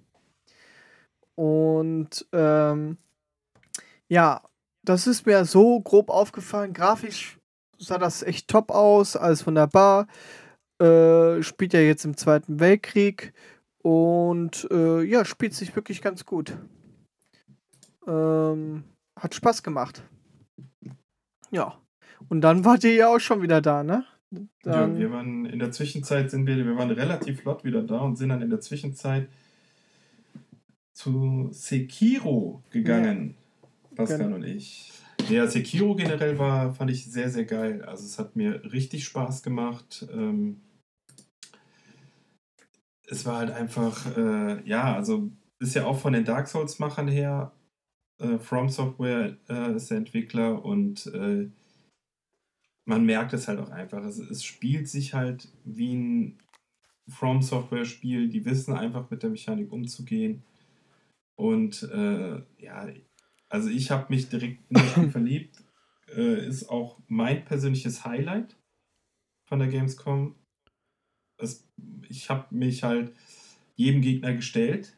Und ähm, ja, das ist mir so grob aufgefallen. Grafisch sah das echt top aus, alles wunderbar. Äh, spielt ja jetzt im Zweiten Weltkrieg und äh, ja, spielt sich wirklich ganz gut. Ähm, hat Spaß gemacht. Ja. Und dann wart ihr ja auch schon wieder da, ne? Dann ja, wir waren in der Zwischenzeit sind wir, wir waren relativ flott wieder da und sind dann in der Zwischenzeit zu Sekiro gegangen, ja. Pascal genau. und ich. Ja, Sekiro generell war, fand ich sehr, sehr geil. Also es hat mir richtig Spaß gemacht. Ähm, es war halt einfach, äh, ja, also ist ja auch von den Dark Souls-Machern her. Äh, From Software äh, ist der Entwickler und äh, man merkt es halt auch einfach. Es, es spielt sich halt wie ein From Software-Spiel. Die wissen einfach mit der Mechanik umzugehen. Und äh, ja, also ich habe mich direkt in das Spiel verliebt. Äh, ist auch mein persönliches Highlight von der Gamescom es, ich habe mich halt jedem Gegner gestellt.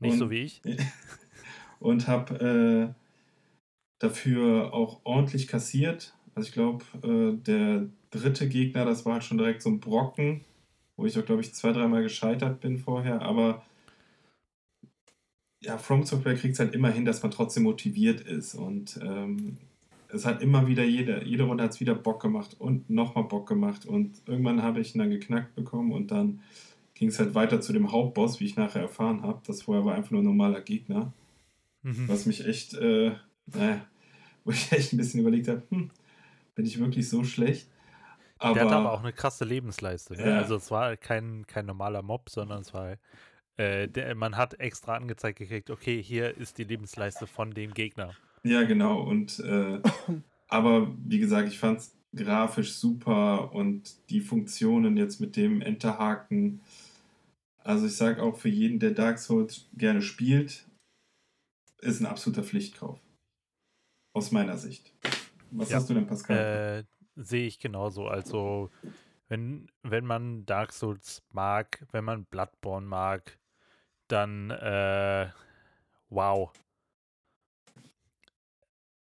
Nicht und, so wie ich. und habe äh, dafür auch ordentlich kassiert. Also ich glaube, äh, der dritte Gegner, das war halt schon direkt so ein Brocken, wo ich auch, glaube ich, zwei, dreimal gescheitert bin vorher. Aber ja, From Software kriegt es halt immer hin, dass man trotzdem motiviert ist. Und ähm, es hat immer wieder, jede, jede Runde hat es wieder Bock gemacht und nochmal Bock gemacht. Und irgendwann habe ich ihn dann geknackt bekommen und dann ging es halt weiter zu dem Hauptboss, wie ich nachher erfahren habe. Das vorher war einfach nur ein normaler Gegner. Mhm. Was mich echt, äh, naja, wo ich echt ein bisschen überlegt habe, hm, bin ich wirklich so schlecht? Aber, Der hat aber auch eine krasse Lebensleiste. Ne? Ja. Also es war kein, kein normaler Mob, sondern es war, äh, der, man hat extra angezeigt gekriegt, okay, hier ist die Lebensleiste von dem Gegner. Ja, genau. Und äh, aber wie gesagt, ich fand es grafisch super und die Funktionen jetzt mit dem Enterhaken. Also ich sage auch für jeden, der Dark Souls gerne spielt, ist ein absoluter Pflichtkauf. Aus meiner Sicht. Was ja, hast du denn, Pascal? Äh, Sehe ich genauso. Also, wenn, wenn man Dark Souls mag, wenn man Bloodborne mag, dann äh, wow.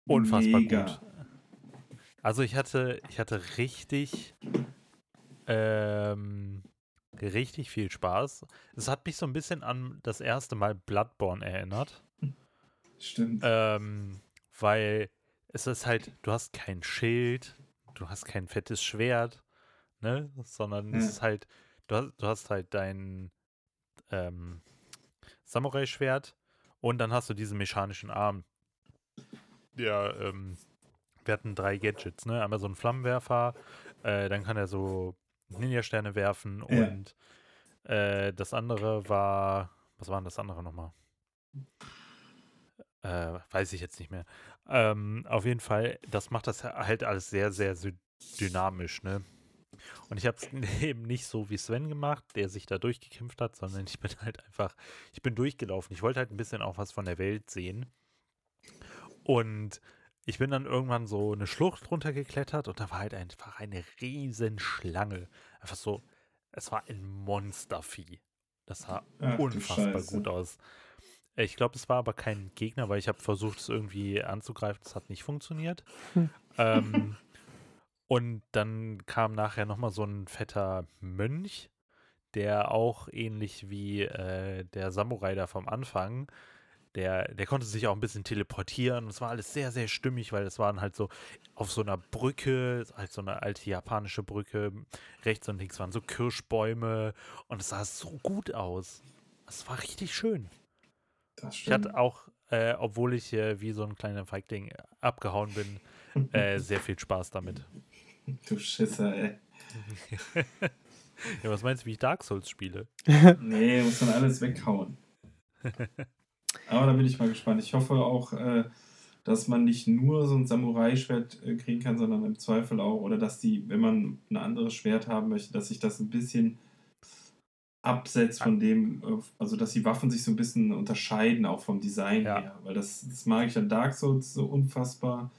Unfassbar Mega. gut. Also ich hatte, ich hatte richtig, ähm, richtig viel Spaß. Es hat mich so ein bisschen an das erste Mal Bloodborne erinnert. Stimmt. Ähm, weil es ist halt, du hast kein Schild, du hast kein fettes Schwert, ne? Sondern ja. es ist halt, du hast, du hast halt dein ähm, Samurai-Schwert und dann hast du diesen mechanischen Arm der, ähm, wir hatten drei Gadgets, ne? Einmal so ein Flammenwerfer, äh, dann kann er so Ninja-Sterne werfen ja. und äh, das andere war, was war denn das andere nochmal? Äh, weiß ich jetzt nicht mehr. Ähm, auf jeden Fall, das macht das halt alles sehr, sehr dynamisch, ne? Und ich habe es eben nicht so wie Sven gemacht, der sich da durchgekämpft hat, sondern ich bin halt einfach, ich bin durchgelaufen. Ich wollte halt ein bisschen auch was von der Welt sehen. Und ich bin dann irgendwann so eine Schlucht runtergeklettert und da war halt einfach eine riesen Schlange. Einfach so, es war ein Monstervieh. Das sah Ach, unfassbar gut aus. Ich glaube, es war aber kein Gegner, weil ich habe versucht, es irgendwie anzugreifen. Es hat nicht funktioniert. Hm. Ähm, und dann kam nachher nochmal so ein fetter Mönch, der auch ähnlich wie äh, der Samurai da vom Anfang, der, der konnte sich auch ein bisschen teleportieren. Es war alles sehr, sehr stimmig, weil es waren halt so auf so einer Brücke, halt so eine alte japanische Brücke. Rechts und links waren so Kirschbäume und es sah so gut aus. Es war richtig schön. Ich hatte auch, äh, obwohl ich äh, wie so ein kleiner Feigling abgehauen bin, äh, sehr viel Spaß damit. Du Schisser, ey. ja, was meinst du, wie ich Dark Souls spiele? nee, muss dann alles weghauen. Aber da bin ich mal gespannt. Ich hoffe auch, äh, dass man nicht nur so ein Samurai-Schwert äh, kriegen kann, sondern im Zweifel auch, oder dass die, wenn man ein anderes Schwert haben möchte, dass sich das ein bisschen absetzt von dem, äh, also dass die Waffen sich so ein bisschen unterscheiden, auch vom Design ja. her. Weil das, das mag ich an Dark Souls so unfassbar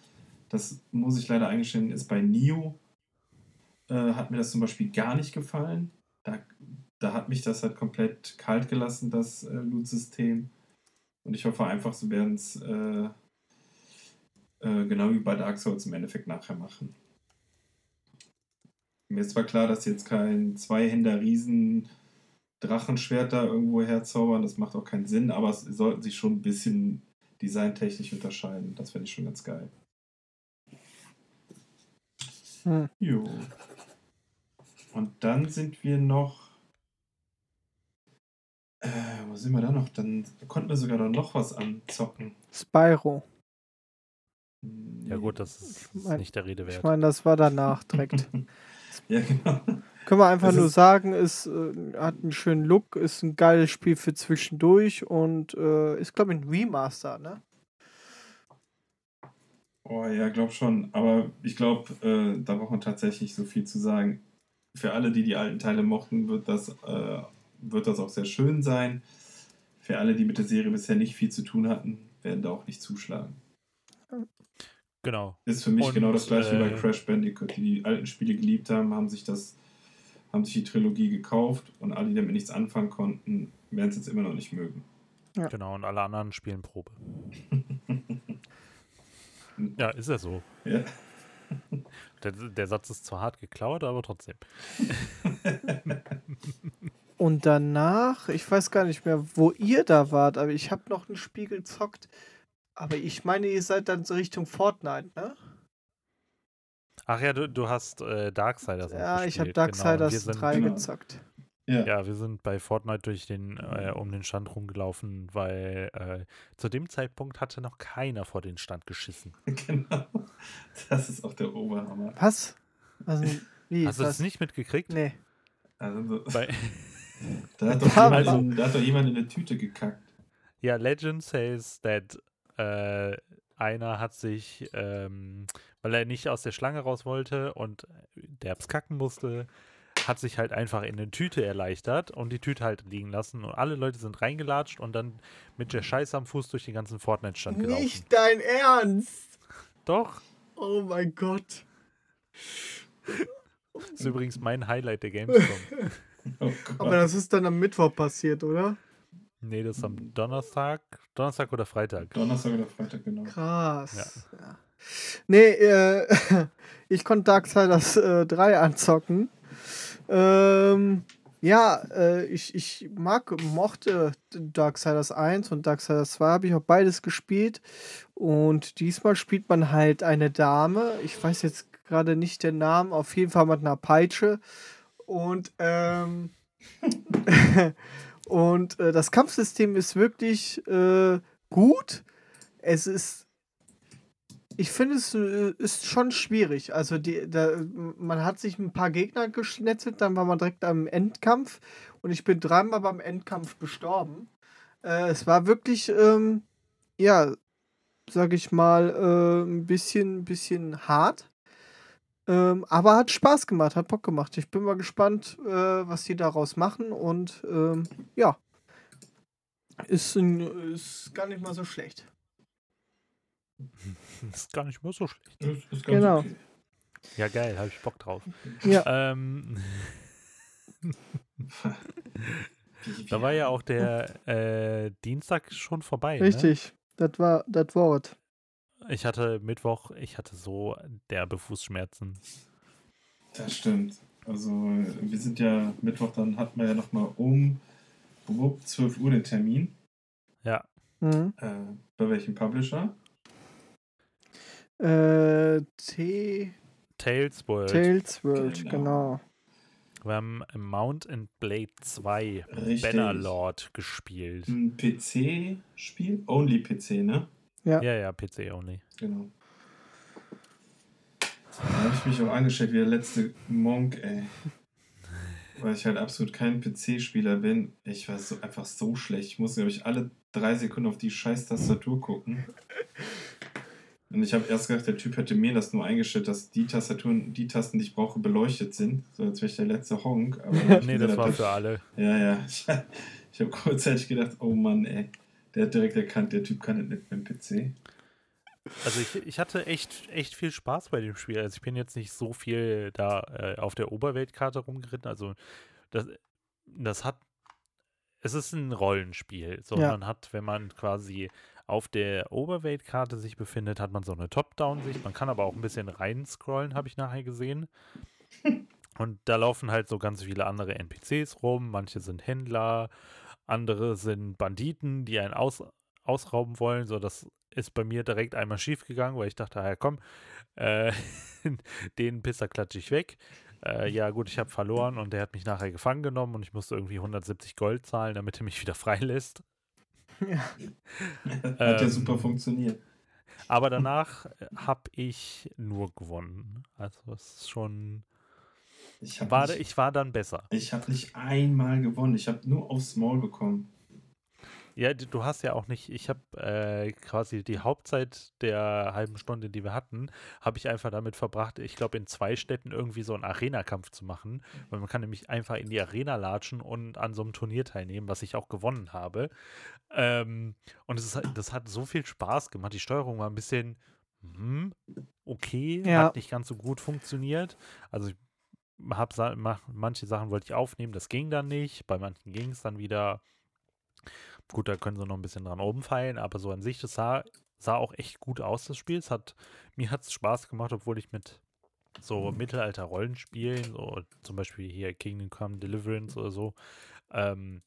das muss ich leider eingestehen, ist bei Nio. Äh, hat mir das zum Beispiel gar nicht gefallen. Da, da hat mich das halt komplett kalt gelassen, das äh, Loot-System. Und ich hoffe einfach, sie werden es äh, äh, genau wie bei Dark Souls im Endeffekt nachher machen. Mir ist zwar klar, dass jetzt kein Zweihänder Riesen Drachenschwert da irgendwo herzaubern, das macht auch keinen Sinn, aber es sollten sich schon ein bisschen designtechnisch unterscheiden. Das fände ich schon ganz geil. Hm. Jo. Und dann sind wir noch. Äh, wo sind wir da noch? Dann konnten wir sogar noch was anzocken. Spyro. Hm, ja, gut, das ist, ich mein, nicht der Rede wert. Ich meine, das war danach direkt. ja, genau. Können wir einfach das nur sagen, es äh, hat einen schönen Look, ist ein geiles Spiel für zwischendurch und äh, ist, glaube ich, ein Remaster, ne? Oh ja, glaub schon. Aber ich glaube, äh, da braucht man tatsächlich so viel zu sagen. Für alle, die die alten Teile mochten, wird das, äh, wird das auch sehr schön sein. Für alle, die mit der Serie bisher nicht viel zu tun hatten, werden da auch nicht zuschlagen. Genau. Ist für mich Und, genau das gleiche äh, wie bei äh, Crash Bandicoot. Die die alten Spiele geliebt haben, haben sich das, haben sich die Trilogie gekauft und alle, die damit nichts anfangen konnten, werden es jetzt immer noch nicht mögen. Ja. Genau, und alle anderen spielen Probe. Ja, ist ja so. Ja. Der, der Satz ist zwar hart geklaut, aber trotzdem. Und danach, ich weiß gar nicht mehr, wo ihr da wart, aber ich habe noch ein Spiel gezockt. Aber ich meine, ihr seid dann so Richtung Fortnite, ne? Ach ja, du, du hast äh, Darksiders Ja, ich habe Darksiders genau. 3 genau. gezockt. Ja. ja, wir sind bei Fortnite durch den, äh, um den Stand rumgelaufen, weil äh, zu dem Zeitpunkt hatte noch keiner vor den Stand geschissen. Genau. Das ist auch der Oberhammer. Was? Also, wie? Hast du das nicht mitgekriegt? Nee. Also, bei da, hat doch jemand, also, da hat doch jemand in der Tüte gekackt. Ja, Legend says that äh, einer hat sich, ähm, weil er nicht aus der Schlange raus wollte und derbs kacken musste, hat sich halt einfach in eine Tüte erleichtert und die Tüte halt liegen lassen und alle Leute sind reingelatscht und dann mit der Scheiße am Fuß durch den ganzen Fortnite-Stand gelaufen. Nicht dein Ernst! Doch. Oh mein Gott. Das ist übrigens mein Highlight der Gamescom. oh Aber das ist dann am Mittwoch passiert, oder? Nee, das ist am Donnerstag. Donnerstag oder Freitag? Donnerstag oder Freitag, genau. Krass. Ja. Nee, äh, ich konnte Darksiders äh, 3 anzocken. Ähm, ja, äh, ich, ich mag, mochte Darksiders 1 und Darksiders 2 habe ich auch beides gespielt. Und diesmal spielt man halt eine Dame. Ich weiß jetzt gerade nicht den Namen, auf jeden Fall mit einer Peitsche. Und, ähm, und äh, das Kampfsystem ist wirklich äh, gut. Es ist ich finde, es äh, ist schon schwierig. Also, die, da, man hat sich ein paar Gegner geschnetzelt, dann war man direkt am Endkampf und ich bin dreimal beim Endkampf gestorben. Äh, es war wirklich, ähm, ja, sag ich mal, äh, ein bisschen, bisschen hart. Ähm, aber hat Spaß gemacht, hat Bock gemacht. Ich bin mal gespannt, äh, was die daraus machen und ähm, ja. Ist, ein, ist gar nicht mal so schlecht. ist gar nicht mal so schlecht. Ist, ist Genau. okay. Ja, geil, habe ich Bock drauf. Ja. Ähm, da war ja auch der äh, Dienstag schon vorbei. Ne? Richtig. Das war das Wort. Ich hatte Mittwoch, ich hatte so derbe Fußschmerzen. Das stimmt. Also wir sind ja Mittwoch, dann hatten wir ja nochmal um wupp, 12 Uhr den Termin. Ja, Mhm. Äh, bei welchem Publisher? Äh, T. Tales World. Tales World, Genau. genau. Wir haben Mount and Blade 2 Richtig. Bannerlord gespielt. Ein PC-Spiel? Only PC, ne? Ja. Ja, ja, PC only. Genau. Da habe ich mich auch angestellt wie der letzte Monk, ey. Weil ich halt absolut kein PC-Spieler bin. Ich war so, einfach so schlecht. Ich musste, glaube ich, alle drei Sekunden auf die scheiß Tastatur gucken. Und ich habe erst gedacht, der Typ hätte mir das nur eingestellt, dass die Tastaturen, die Tasten, die ich brauche, beleuchtet sind. So als wäre ich der letzte Honk. Aber Nee, das war für alle. Ja, ja. Ich, ich habe kurzzeitig gedacht, oh Mann, ey. Der hat direkt erkannt, der Typ kann das nicht mit dem PC. Also ich, ich hatte echt, echt viel Spaß bei dem Spiel. Also ich bin jetzt nicht so viel da äh, auf der Oberweltkarte rumgeritten. Also das, das hat, es ist ein Rollenspiel. So, Ja. man hat, wenn man quasi auf der Oberweltkarte sich befindet, hat man so eine Top-Down-Sicht. Man kann aber auch ein bisschen reinscrollen, habe ich nachher gesehen. Und da laufen halt so ganz viele andere NPCs rum. Manche sind Händler, andere sind Banditen, die einen aus, ausrauben wollen. So, das ist bei mir direkt einmal schief gegangen, weil ich dachte, ja komm, äh, den Pisser klatsche ich weg. Äh, ja gut, ich habe verloren und der hat mich nachher gefangen genommen und ich musste irgendwie 170 Gold zahlen, damit er mich wieder freilässt. Ja. Hat ja Ähm, super funktioniert. Aber danach habe ich nur gewonnen. Also es ist schon, Ich habe war, nicht, ich war dann besser. ich hab nicht einmal gewonnen. Ich habe nur aufs Maul bekommen. Ja, du hast ja auch nicht, ich habe äh, quasi die Hauptzeit der halben Stunde, die wir hatten, habe ich einfach damit verbracht, ich glaube in zwei Städten irgendwie so einen Arena-Kampf zu machen, weil man kann nämlich einfach in die Arena latschen und an so einem Turnier teilnehmen, was ich auch gewonnen habe. Ähm, und es ist, halt- das hat so viel Spaß gemacht. Die Steuerung war ein bisschen hm, okay, Ja. hat nicht ganz so gut funktioniert. Also ich hab, manche Sachen wollte ich aufnehmen, das ging dann nicht. Bei manchen ging es dann wieder. Gut, da können sie noch ein bisschen dran oben feilen, aber so an sich, das sah, sah auch echt gut aus, das Spiel. Es hat, mir hat es Spaß gemacht, obwohl ich mit so Mittelalter-Rollenspielen, so zum Beispiel hier Kingdom Come Deliverance oder so, ähm,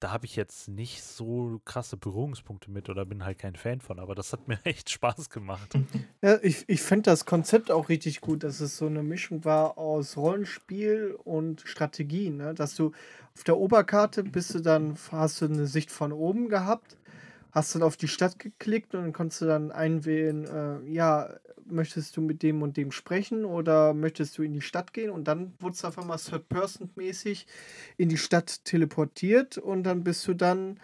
da habe ich jetzt nicht so krasse Berührungspunkte mit oder bin halt kein Fan von, aber das hat mir echt Spaß gemacht. Ja, ich, ich finde das Konzept auch richtig gut, dass es so eine Mischung war aus Rollenspiel und Strategie. Ne? Dass du auf der Oberkarte bist du dann, hast du eine Sicht von oben gehabt, hast dann auf die Stadt geklickt und dann konntest du dann einwählen, äh, ja, möchtest du mit dem und dem sprechen oder möchtest du in die Stadt gehen? Und dann wurde es auf einmal Third-Person-mäßig in die Stadt teleportiert und dann bist du dann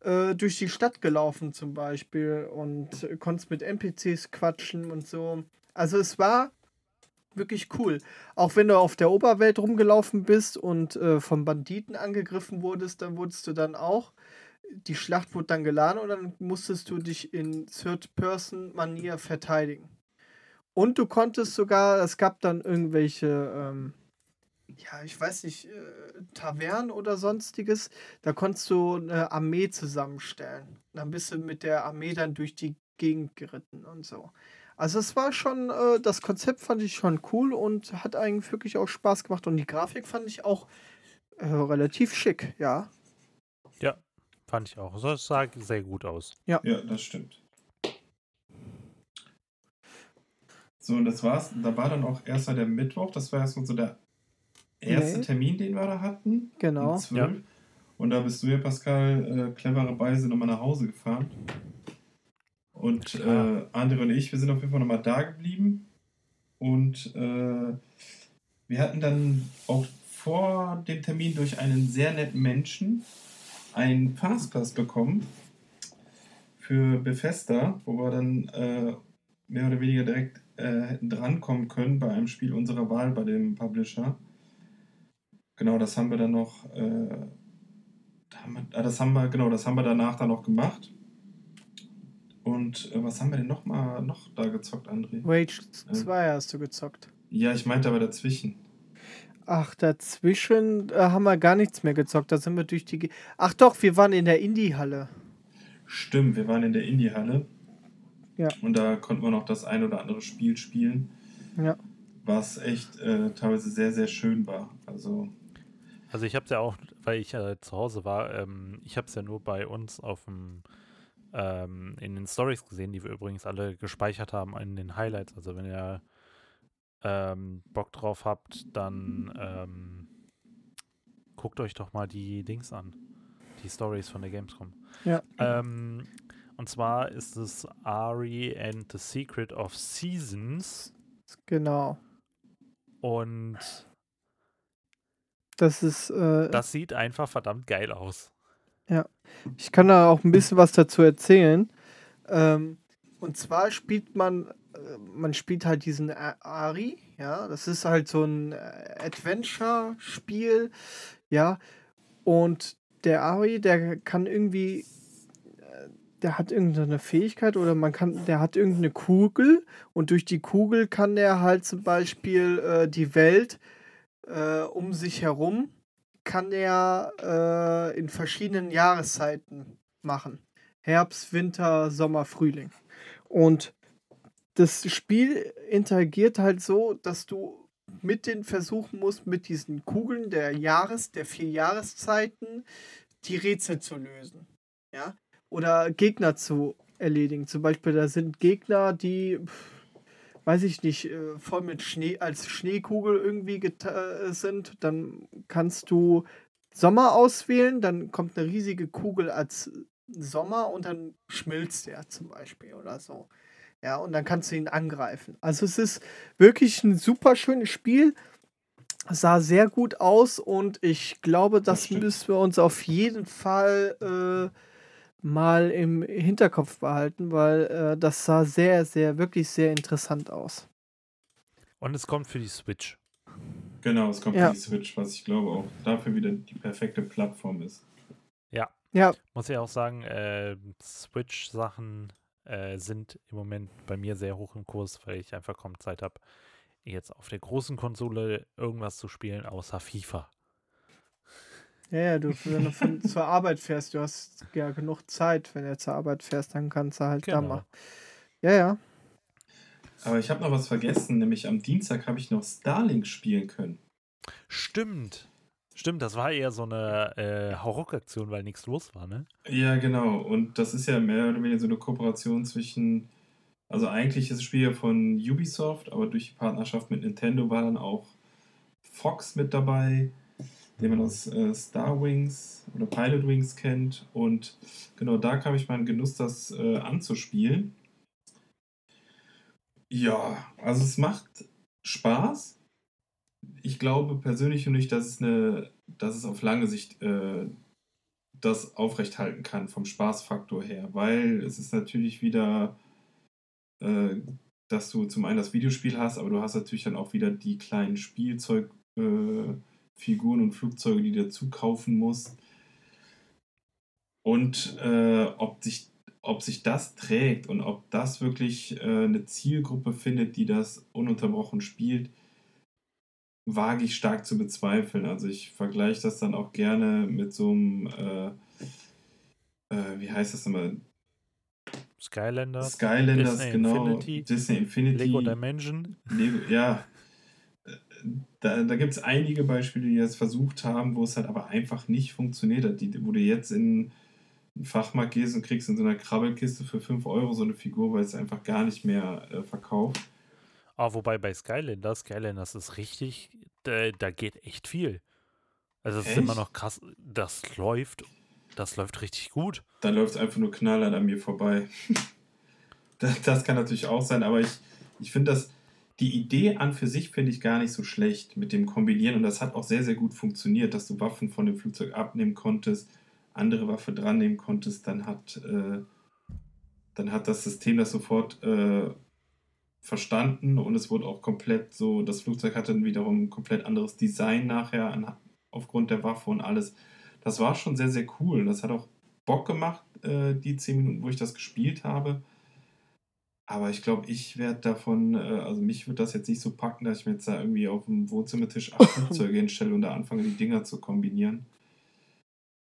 äh, durch die Stadt gelaufen zum Beispiel und konntest mit NPCs quatschen und so. Also es war wirklich cool. Auch wenn du auf der Oberwelt rumgelaufen bist und äh, von Banditen angegriffen wurdest, dann wurdest du dann auch, die Schlacht wurde dann geladen und dann musstest du dich in Third-Person-Manier verteidigen. Und du konntest sogar, es gab dann irgendwelche, ähm, ja, ich weiß nicht, äh, Tavernen oder sonstiges, da konntest du eine Armee zusammenstellen. Dann bist du mit der Armee dann durch die Gegend geritten und so. Also es war schon, äh, das Konzept fand ich schon cool und hat eigentlich wirklich auch Spaß gemacht. Und die Grafik fand ich auch äh, relativ schick, ja. Ja, fand ich auch. So, Es sah sehr gut aus. Ja, das stimmt. So, und das war's. Da war dann auch erst der Mittwoch. Das war erstmal so der erste Nee. Termin, den wir da hatten. Genau. Um 12. Und da bist du ja, Pascal, äh, clevererweise nochmal nach Hause gefahren. Und äh. Andre und ich, wir sind auf jeden Fall nochmal da geblieben. Und äh, wir hatten dann auch vor dem Termin durch einen sehr netten Menschen einen Fastpass bekommen für Bethesda, wo wir dann äh, mehr oder weniger direkt äh, hätten drankommen können bei einem Spiel unserer Wahl bei dem Publisher. Genau, das haben wir dann noch, äh, ah, das haben wir, genau, das haben wir danach dann noch gemacht. Und äh, was haben wir denn noch mal noch da gezockt, André? Rage 2 äh, hast du gezockt. Ja, ich meinte aber dazwischen. Ach, dazwischen äh, haben wir gar nichts mehr gezockt. Da sind wir durch die. Ge Ach doch, wir waren in der Indie-Halle. Stimmt, wir waren in der Indie-Halle. Ja. Und da konnten wir noch das ein oder andere Spiel spielen. Ja. Was echt äh, teilweise sehr, sehr schön war. Also. Also ich habe es ja auch, weil ich äh, zu Hause war, ähm, ich habe es ja nur bei uns auf dem ähm, in den Stories gesehen, die wir übrigens alle gespeichert haben in den Highlights. Also wenn ihr ähm, Bock drauf habt, dann ähm, guckt euch doch mal die Dings an. Die Stories von der Gamescom. Ja. Ähm, und zwar ist es Ari and the Secret of Seasons. Genau. Und das ist. Äh, das sieht einfach verdammt geil aus. Ja, ich kann da auch ein bisschen was dazu erzählen. Ähm, und zwar spielt man, äh, man spielt halt diesen Ari, ja, das ist halt so ein äh, Adventure-Spiel, ja, und der Ari, der kann irgendwie, äh, der hat irgendeine Fähigkeit oder man kann, der hat irgendeine Kugel und durch die Kugel kann der halt zum Beispiel äh, die Welt äh, um sich herum kann er äh, in verschiedenen Jahreszeiten machen. Herbst, Winter, Sommer, Frühling. Und das Spiel interagiert halt so, dass du mit den versuchen musst, mit diesen Kugeln der Jahres, der vier Jahreszeiten, die Rätsel zu lösen. Ja? Oder Gegner zu erledigen. Zum Beispiel, da sind Gegner, die, weiß ich nicht, äh, voll mit Schnee, als Schneekugel irgendwie äh, sind. Dann kannst du Sommer auswählen, dann kommt eine riesige Kugel als Sommer und dann schmilzt er zum Beispiel oder so. Ja, und dann kannst du ihn angreifen. Also es ist wirklich ein super schönes Spiel. Sah sehr gut aus und ich glaube, das, das müssen wir uns auf jeden Fall äh, mal im Hinterkopf behalten, weil äh, das sah sehr, sehr, wirklich sehr interessant aus. Und es kommt für die Switch. Genau, es kommt ja. für die Switch, was ich glaube auch dafür wieder die perfekte Plattform ist. Ja. Ja. Muss ich auch sagen, äh, Switch-Sachen äh, sind im Moment bei mir sehr hoch im Kurs, weil ich einfach kaum Zeit habe, jetzt auf der großen Konsole irgendwas zu spielen, außer FIFA. Ja, ja, du, wenn du von, zur Arbeit fährst, du hast ja genug Zeit, wenn du zur Arbeit fährst, dann kannst du halt genau. da mal. Ja, ja. Aber ich habe noch was vergessen, nämlich am Dienstag habe ich noch Starlink spielen können. Stimmt. Stimmt, das war eher so eine äh, Hauruck-Aktion, weil nichts los war, ne? Ja, genau. Und das ist ja mehr oder weniger so eine Kooperation zwischen. Also eigentlich ist das Spiel ja von Ubisoft, aber durch die Partnerschaft mit Nintendo war dann auch Fox mit dabei, den man aus äh, Star Wings oder Pilot Wings kennt. Und genau da kam ich mal in Genuss, das äh, anzuspielen. Ja, also es macht Spaß ich glaube persönlich nicht, dass es, eine, dass es auf lange Sicht äh, das aufrechthalten kann vom Spaßfaktor her, weil es ist natürlich wieder, äh, dass du zum einen das Videospiel hast, aber du hast natürlich dann auch wieder die kleinen Spielzeugfiguren äh, und Flugzeuge, die du dazu kaufen musst. Und äh, ob, sich, ob sich das trägt und ob das wirklich äh, eine Zielgruppe findet, die das ununterbrochen spielt, wage ich stark zu bezweifeln. Also ich vergleiche das dann auch gerne mit so einem, äh, äh, wie heißt das nochmal? Skylanders. Skylanders, Disney genau. Infinity, Disney Infinity. Lego Dimension. Lego, ja. Da, da gibt es einige Beispiele, die das versucht haben, wo es halt aber einfach nicht funktioniert hat. Die, wo du jetzt in einen Fachmarkt gehst und kriegst in so einer Krabbelkiste für 5 Euro so eine Figur, weil es einfach gar nicht mehr äh, verkauft. Ah, wobei bei Skylanders, Skylanders ist richtig, da, da geht echt viel. Also es ist immer noch krass, das läuft, das läuft richtig gut. Dann läuft es einfach nur knallhart an mir vorbei. das, das, kann natürlich auch sein, aber ich, ich finde das, die Idee an für sich finde ich gar nicht so schlecht mit dem Kombinieren und das hat auch sehr, sehr gut funktioniert, dass du Waffen von dem Flugzeug abnehmen konntest, andere Waffe dran nehmen konntest, dann hat äh, dann hat das System das sofort äh, verstanden und es wurde auch komplett so, das Flugzeug hatte dann wiederum ein komplett anderes Design nachher an, aufgrund der Waffe und alles. Das war schon sehr, sehr cool. Das hat auch Bock gemacht, äh, die zehn Minuten, wo ich das gespielt habe. Aber ich glaube, ich werde davon, äh, also mich wird das jetzt nicht so packen, dass ich mir jetzt da irgendwie auf dem Wohnzimmertisch acht Flugzeuge hinstelle und da anfange, die Dinger zu kombinieren.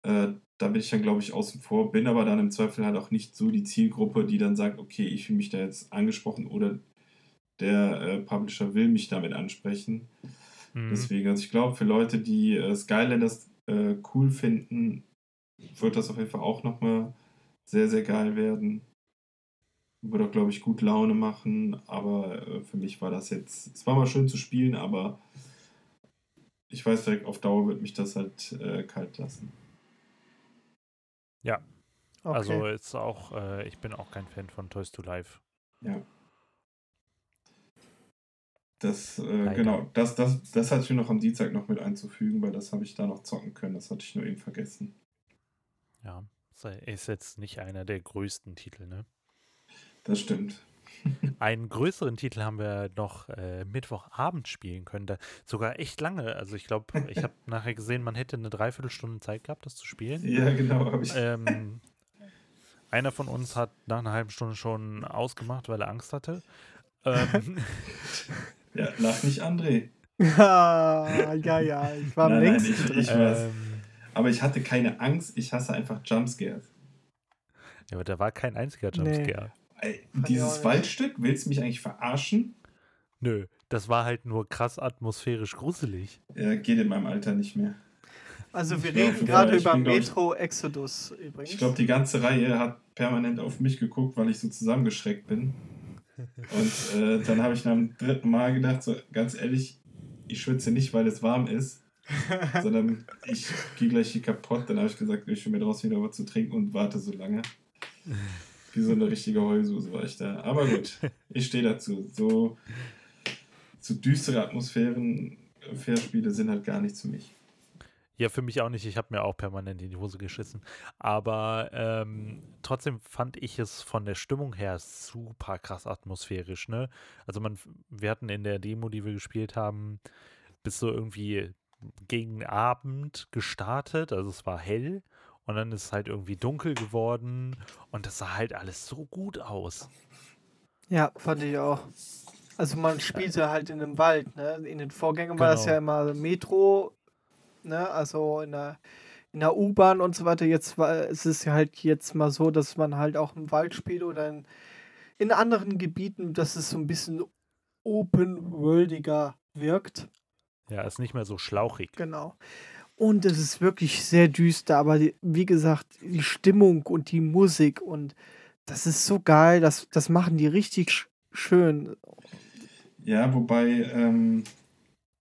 Äh, da bin ich dann, glaube ich, außen vor, bin aber dann im Zweifel halt auch nicht so die Zielgruppe, die dann sagt, okay, ich fühle mich da jetzt angesprochen oder der äh, Publisher will mich damit ansprechen. Mhm. Deswegen, also ich glaube, für Leute, die äh, Skylanders äh, cool finden, wird das auf jeden Fall auch nochmal sehr, sehr geil werden. Würde auch, glaube ich, gut Laune machen, aber äh, für mich war das jetzt, es war mal schön zu spielen, aber ich weiß direkt, auf Dauer wird mich das halt äh, kalt lassen. Ja. Okay. Also ist auch, äh, ich bin auch kein Fan von Toys to Life. Ja. Das, äh, genau, das, das, das hatte ich noch am Dienstag noch mit einzufügen, weil das habe ich da noch zocken können. Das hatte ich nur eben vergessen. Ja, ist jetzt nicht einer der größten Titel, ne? Das stimmt. Einen größeren Titel haben wir noch äh, Mittwochabend spielen können. Da sogar echt lange. Also ich glaube, ich habe nachher gesehen, man hätte eine Dreiviertelstunde Zeit gehabt, das zu spielen. Ja, genau, habe ich. Ähm, einer von uns hat nach einer halben Stunde schon ausgemacht, weil er Angst hatte. Ähm, ja, lach nicht, André. ja, ja, ja, ich war am längsten. Nein, ich, ich ähm, aber ich hatte keine Angst, ich hasse einfach Jumpscares. Ja, aber da war kein einziger Jumpscare. Ey, dieses Waldstück, willst du mich eigentlich verarschen? Nö, das war halt nur krass atmosphärisch gruselig. Ja, geht in meinem Alter nicht mehr. Also wir ich reden gerade über Metro ich, Exodus übrigens. Ich glaube, die ganze Reihe hat permanent auf mich geguckt, weil ich so zusammengeschreckt bin. Und äh, dann habe ich nach dem dritten Mal gedacht, so ganz ehrlich, ich schwitze nicht, weil es warm ist, sondern ich gehe gleich hier kaputt. Dann habe ich gesagt, ich will mir draußen wieder was zu trinken und warte so lange. Wie so eine richtige Heulsuse war ich da. Aber gut, ich stehe dazu. So, so düstere Atmosphären, Fairspiele sind halt gar nichts für mich. Ja, für mich auch nicht. Ich habe mir auch permanent in die Hose geschissen. Aber ähm, trotzdem fand ich es von der Stimmung her super krass atmosphärisch. Ne? Also man, wir hatten in der Demo, die wir gespielt haben, bis so irgendwie gegen Abend gestartet. Also es war hell und dann ist es halt irgendwie dunkel geworden und das sah halt alles so gut aus. Ja, fand ich auch. Also man spielte halt in einem Wald, ne? In den Vorgängen genau. war das ja genau. immer Metro, ne? Also in der, in der U-Bahn und so weiter. Jetzt war es ist halt jetzt mal so, dass man halt auch im Wald spielt oder in, in anderen Gebieten, dass es so ein bisschen open-worldiger wirkt. Ja, ist nicht mehr so schlauchig. Genau. Und es ist wirklich sehr düster, aber die, wie gesagt, die Stimmung und die Musik und das ist so geil, das, das machen die richtig schön. Ja, wobei ähm,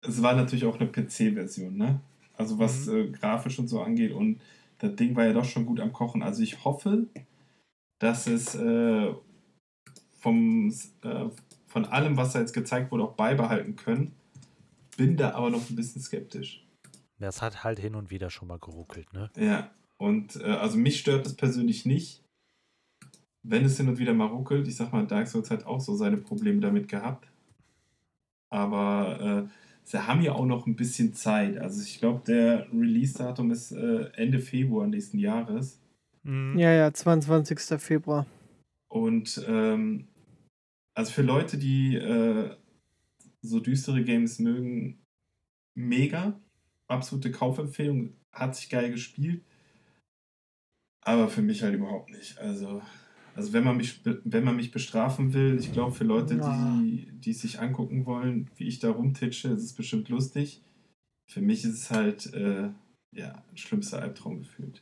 es war natürlich auch eine PC-Version, ne? Also was mhm. äh, grafisch und so angeht und das Ding war ja doch schon gut am Kochen. Also ich hoffe, dass es äh, vom, äh, von allem, was da jetzt gezeigt wurde, auch beibehalten können. Bin da aber noch ein bisschen skeptisch. Das hat halt hin und wieder schon mal geruckelt, ne? Ja, und äh, also mich stört es persönlich nicht, wenn es hin und wieder mal ruckelt. Ich sag mal, Dark Souls hat auch so seine Probleme damit gehabt. Aber äh, sie haben ja auch noch ein bisschen Zeit. Also ich glaube, der Release-Datum ist äh, Ende Februar nächsten Jahres. Mhm. Ja, ja, 22. Februar. Und ähm, also für Leute, die äh, so düstere Games mögen, mega absolute Kaufempfehlung, hat sich geil gespielt. Aber für mich halt überhaupt nicht. Also, also wenn man mich, wenn man mich bestrafen will, ich glaube, für Leute, ja. die, die sich angucken wollen, wie ich da rumtitsche, ist es bestimmt lustig. Für mich ist es halt, äh, ja, ein schlimmster Albtraum gefühlt.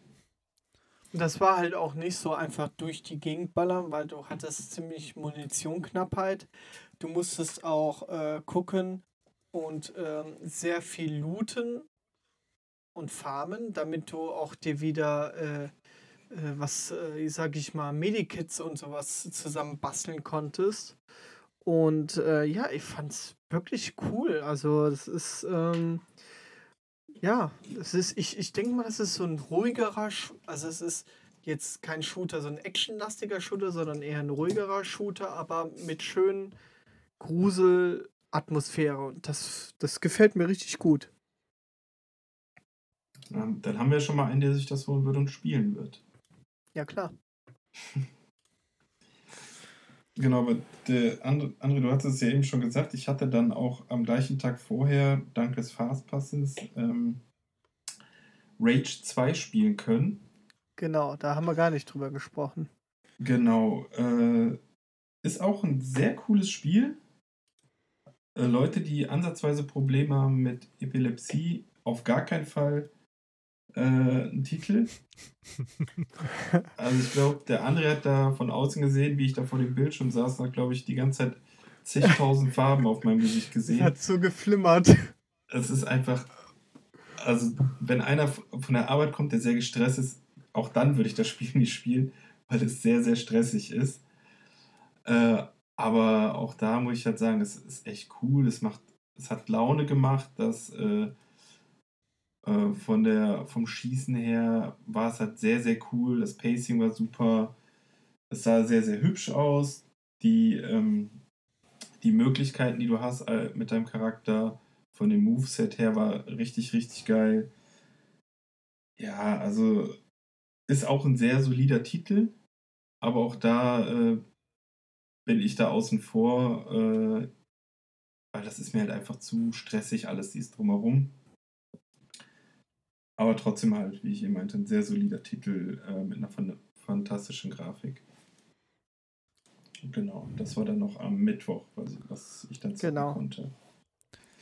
Das war halt auch nicht so einfach durch die Gegend ballern, weil du hattest ziemlich Munitionknappheit. Du musstest auch äh, gucken und ähm, sehr viel looten und farmen, damit du auch dir wieder äh, was, äh, sag ich mal, Medikits und sowas zusammen basteln konntest. Und äh, ja, ich fand's wirklich cool. Also es ist, ähm, ja, es ist, ich, ich denke mal, es ist so ein ruhigerer, also es ist, jetzt kein Shooter, so ein actionlastiger Shooter, sondern eher ein ruhigerer Shooter, aber mit schönen Gruselatmosphäre. Und das, das gefällt mir richtig gut. Dann haben wir schon mal einen, der sich das holen wird und spielen wird. Ja, klar. Genau, aber der André, André, du hattest es ja eben schon gesagt, ich hatte dann auch am gleichen Tag vorher, dank des Fastpasses, ähm, Rage 2 spielen können. Genau, da haben wir gar nicht drüber gesprochen. Genau. Äh, ist auch ein sehr cooles Spiel. Äh, Leute, die ansatzweise Probleme haben mit Epilepsie, auf gar keinen Fall äh, ein Titel. also ich glaube, der André hat da von außen gesehen, wie ich da vor dem Bildschirm saß, hat, glaube ich, die ganze Zeit zigtausend Farben auf meinem Gesicht gesehen. Hat so geflimmert. Es ist einfach, also wenn einer von der Arbeit kommt, der sehr gestresst ist, auch dann würde ich das Spiel nicht spielen, weil es sehr, sehr stressig ist. Äh, aber auch da muss ich halt sagen, es ist echt cool. Es macht, es hat Laune gemacht, dass äh, äh, von der, vom Schießen her war es halt sehr, sehr cool. Das Pacing war super. Es sah sehr, sehr hübsch aus. Die, ähm, die Möglichkeiten, die du hast äh, mit deinem Charakter von dem Moveset her, war richtig, richtig geil. Ja, also ist auch ein sehr solider Titel, aber auch da äh, bin ich da außen vor, äh, weil das ist mir halt einfach zu stressig, alles dies drumherum. Aber trotzdem halt, wie ich eben meinte, ein sehr solider Titel äh, mit einer fan fantastischen Grafik. Genau, das war dann noch am Mittwoch, was, was ich dann genau. konnte.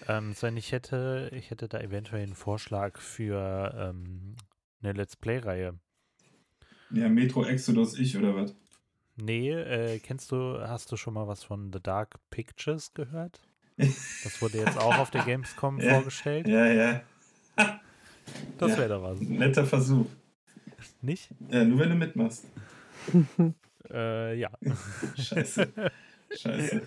Ähm, Sven, ich hätte, ich hätte da eventuell einen Vorschlag für ähm, eine Let's Play-Reihe. Ja, Metro Exodus ich oder was? Nee, äh, kennst du, hast du schon mal was von The Dark Pictures gehört? Das wurde jetzt auch auf der Gamescom ja, vorgestellt. Ja, ja. Das ja, wäre doch was. Netter Versuch. Nicht? Ja, nur wenn du mitmachst. äh, ja. Scheiße. Scheiße.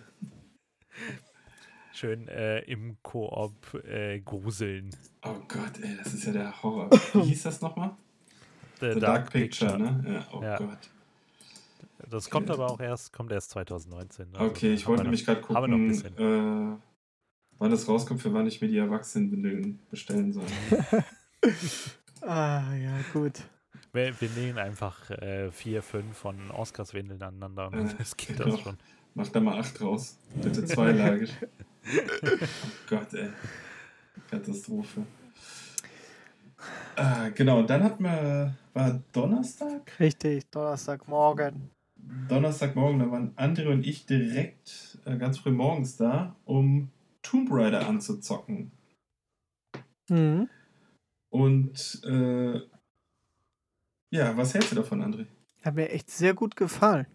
Schön äh, im Koop äh, gruseln. Oh Gott, ey, das ist ja der Horror. Wie hieß das nochmal? The, The Dark, Dark, Picture, Picture, ne? Ja, oh ja. Gott. Das kommt aber auch erst, kommt erst 2019. Also okay, ich wollte nämlich gerade noch ein gucken, bisschen. äh, wann das rauskommt, für wann ich mir die Erwachsenenwindeln bestellen soll. ah, ja, gut. Wir, wir nähen einfach äh, vier, fünf von Oscars Windeln aneinander und es geht genau. das schon. Mach da mal acht raus. Bitte zweilagig. oh Gott, ey. Katastrophe. Ah, genau, dann hatten wir, war Donnerstag? Richtig, Donnerstagmorgen. Donnerstagmorgen, da waren André und ich direkt äh, ganz früh morgens da, um Tomb Raider anzuzocken. Mhm. Und äh, ja, was hältst du davon, André? Hat mir echt sehr gut gefallen.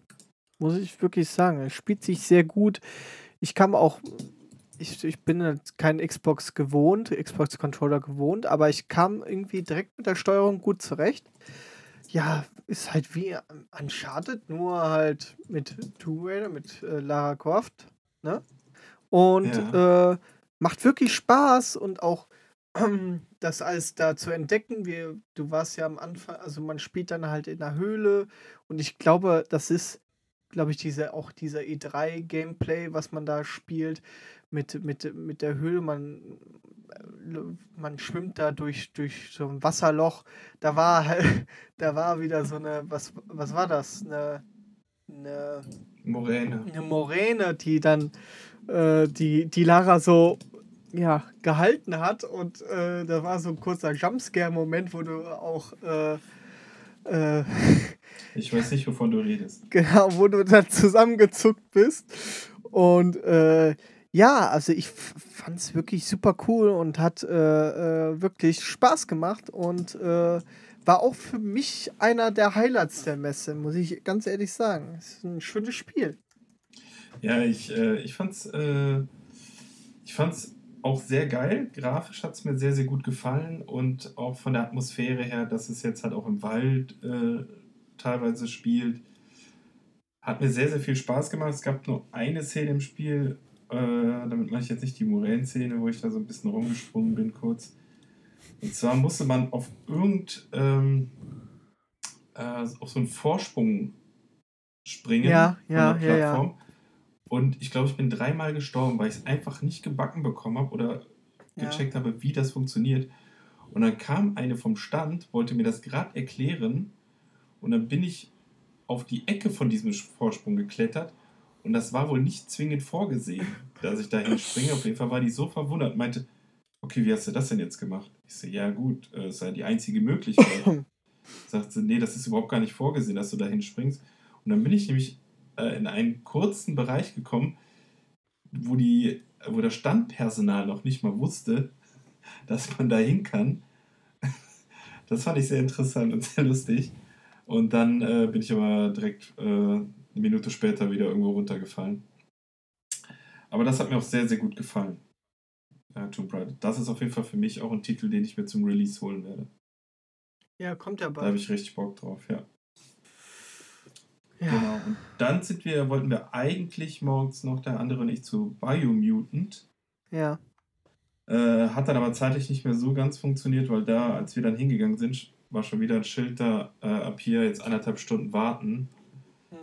Muss ich wirklich sagen. Es spielt sich sehr gut. Ich kam auch. Ich, ich bin halt kein Xbox gewohnt, Xbox-Controller gewohnt, aber ich kam irgendwie direkt mit der Steuerung gut zurecht. Ja, ist halt wie Uncharted, nur halt mit Tomb Raider, mit äh, Lara Croft. Ne? Und Ja. äh, macht wirklich Spaß und auch das alles da zu entdecken. Wir, du warst ja am Anfang, also man spielt dann halt in der Höhle und ich glaube, das ist, glaube ich, diese, auch dieser E3-Gameplay, was man da spielt mit, mit, mit der Höhle. Man, äh, man schwimmt da durch, durch so ein Wasserloch. Da war halt, da war wieder so eine, was, was war das? Eine, eine Moräne. eine Moräne, die dann äh, die, die Lara so ja, gehalten hat. Und äh, da war so ein kurzer Jumpscare-Moment, wo du auch äh, äh, Ich weiß nicht, wovon du redest. genau, wo du dann zusammengezuckt bist. Und äh, ja, also ich fand es wirklich super cool und hat äh, äh, wirklich Spaß gemacht und war auch für mich einer der Highlights der Messe, muss ich ganz ehrlich sagen. Es ist ein schönes Spiel. Ja, ich, äh, ich fand's, äh, ich fand's auch sehr geil. Grafisch hat es mir sehr, sehr gut gefallen und auch von der Atmosphäre her, dass es jetzt halt auch im Wald äh, teilweise spielt, hat mir sehr, sehr viel Spaß gemacht. Es gab nur eine Szene im Spiel, äh, damit meine ich jetzt nicht die Morän-Szene, wo ich da so ein bisschen rumgesprungen bin kurz. Und zwar musste man auf irgend, ähm, äh, auf so einen Vorsprung springen Ja, von ja, der ja, ja. Und ich glaube, ich bin dreimal gestorben, weil ich es einfach nicht gebacken bekommen habe oder Ja. gecheckt habe, wie das funktioniert. Und dann kam eine vom Stand, wollte mir das gerade erklären. Und dann bin ich auf die Ecke von diesem Vorsprung geklettert. Und das war wohl nicht zwingend vorgesehen, dass ich dahin springe. Auf jeden Fall war die so verwundert und meinte, okay, wie hast du das denn jetzt gemacht? Ich so, ja gut, äh, ist ja die einzige Möglichkeit. Sagt sie, nee, das ist überhaupt gar nicht vorgesehen, dass du dahin springst. Und dann bin ich nämlich äh, in einen kurzen Bereich gekommen, wo, die, wo das Standpersonal noch nicht mal wusste, dass man dahin kann. Das fand ich sehr interessant und sehr lustig. Und dann äh, bin ich aber direkt äh, eine Minute später wieder irgendwo runtergefallen. Aber das hat mir auch sehr, sehr gut gefallen. Ja, Tomb Raider. Das ist auf jeden Fall für mich auch ein Titel, den ich mir zum Release holen werde. Ja, kommt ja Da habe bald. ich richtig Bock drauf, ja. Ja. Genau. Und dann sind wir, wollten wir eigentlich morgens noch der andere und ich zu Biomutant. ja. Äh, hat dann aber zeitlich nicht mehr so ganz funktioniert, weil da, als wir dann hingegangen sind, war schon wieder ein Schild da, äh, ab hier jetzt anderthalb Stunden warten. Mhm.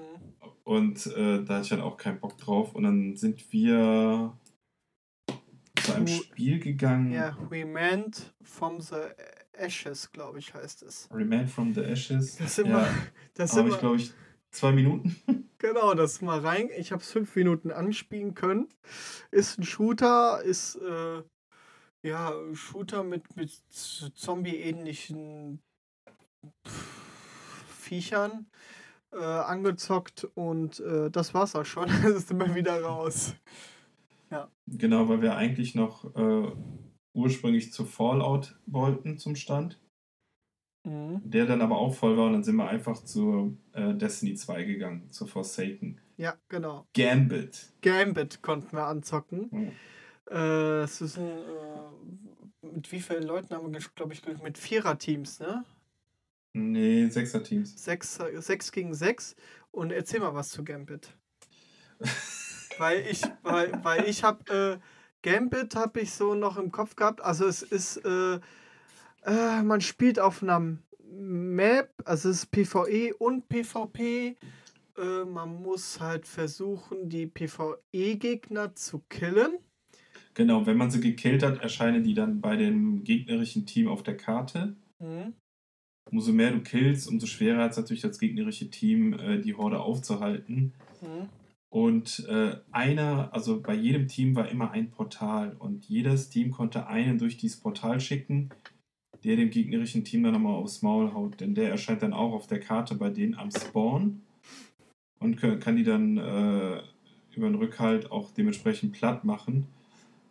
Und äh, da hatte ich dann auch keinen Bock drauf. Und dann sind wir zu einem Spiel gegangen. Ja, Remand from the Ashes, glaube ich, heißt es. Remand from the Ashes. Das sind ja, wir, das sind habe ich, glaube ich, zwei Minuten. genau, das mal rein. Ich habe es fünf Minuten anspielen können. Ist ein Shooter, ist äh, ja Shooter mit, mit Zombie-ähnlichen Viechern äh, angezockt und äh, das war's auch schon. Es ist immer wieder raus. Genau, weil wir eigentlich noch äh, ursprünglich zu Fallout wollten zum Stand. Mhm. Der dann aber auch voll war und dann sind wir einfach zu äh, Destiny 2 gegangen, zu Forsaken. Ja, genau. Gambit. Gambit konnten wir anzocken. Mhm. Äh, es ist ein, äh, mit wie vielen Leuten haben wir, glaube ich, mit Vierer-Teams, ne? Nee, Sechser-Teams. Sechs, sechs gegen sechs. Und erzähl mal was zu Gambit. weil ich, weil, weil ich habe, äh, Gambit habe ich so noch im Kopf gehabt. Also es ist, äh, äh, man spielt auf einer Map, also es ist PvE und PvP. Äh, man muss halt versuchen, die PvE-Gegner zu killen. Genau, wenn man sie gekillt hat, erscheinen die dann bei dem gegnerischen Team auf der Karte. Mhm. Umso mehr du killst, umso schwerer hat es natürlich das gegnerische Team, äh, die Horde aufzuhalten. Mhm. Und äh, einer, also bei jedem Team war immer ein Portal und jedes Team konnte einen durch dieses Portal schicken, der dem gegnerischen Team dann nochmal aufs Maul haut. Denn der erscheint dann auch auf der Karte bei denen am Spawn und kann, die dann äh, über den Rückhalt auch dementsprechend platt machen,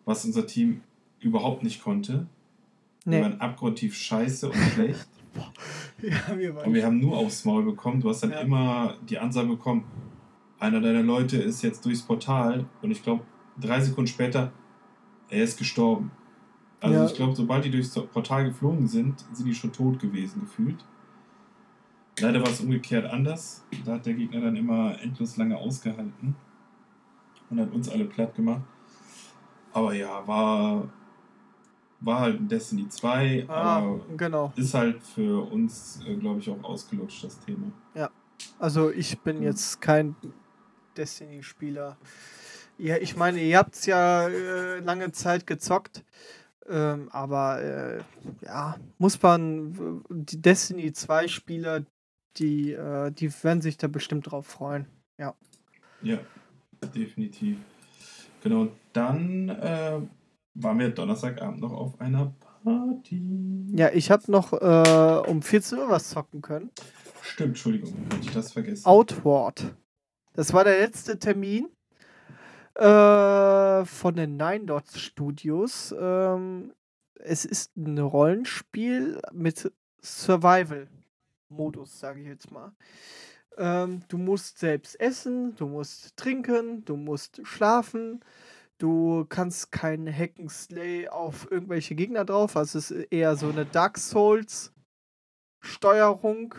was unser Team überhaupt nicht konnte. Wir Nee. waren abgrundtief scheiße und schlecht. Ja, wir Und wir haben nur aufs Maul bekommen. Du hast dann Ja. immer die Ansage bekommen, einer deiner Leute ist jetzt durchs Portal und ich glaube, drei Sekunden später, er ist gestorben. Also Ja. ich glaube, sobald die durchs Portal geflogen sind, sind die schon tot gewesen gefühlt. Leider war es umgekehrt anders. Da hat der Gegner dann immer endlos lange ausgehalten und hat uns alle platt gemacht. Aber ja, war, war halt ein Destiny 2, Ah, aber genau. ist halt für uns, äh, glaube ich, auch ausgelutscht, das Thema. Also ich Hm. bin jetzt kein Destiny-Spieler. Ja, ich meine, ihr habt es ja äh, lange Zeit gezockt. Ähm, aber äh, ja, muss man, die Destiny 2 Spieler, die, äh, die werden sich da bestimmt drauf freuen. Ja, definitiv. Genau, dann äh, waren wir Donnerstagabend noch auf einer Party. Ja, ich habe noch äh, um 14 Uhr was zocken können. Stimmt, Entschuldigung, hatte ich das vergessen. Outward. Das war der letzte Termin äh, von den Nine Dots Studios. Ähm, es ist ein Rollenspiel mit Survival-Modus, sage ich jetzt mal. Ähm, du musst selbst essen, du musst trinken, du musst schlafen. Du kannst keinen Hack'n'Slay auf irgendwelche Gegner drauf. Also es ist eher so eine Dark Souls Steuerung.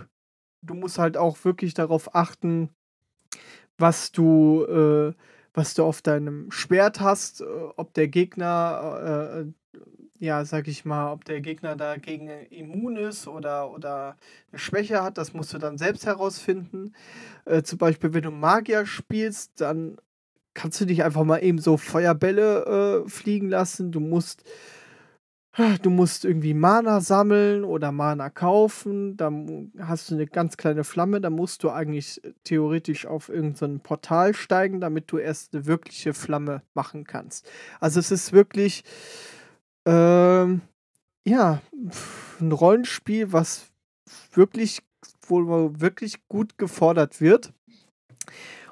Du musst halt auch wirklich darauf achten, was du, äh, was du auf deinem Schwert hast, äh, ob der Gegner äh, ja, sag ich mal, ob der Gegner dagegen immun ist oder, oder eine Schwäche hat, das musst du dann selbst herausfinden. Äh, zum Beispiel, wenn du Magier spielst, dann kannst du dich einfach mal eben so Feuerbälle äh, fliegen lassen. Du musst Du musst irgendwie Mana sammeln oder Mana kaufen. Da hast du eine ganz kleine Flamme. Da musst du eigentlich äh, theoretisch auf irgendein Portal steigen, damit du erst eine wirkliche Flamme machen kannst. Also es ist wirklich, ähm, ja, ein Rollenspiel, was wirklich, wo wirklich gut gefordert wird.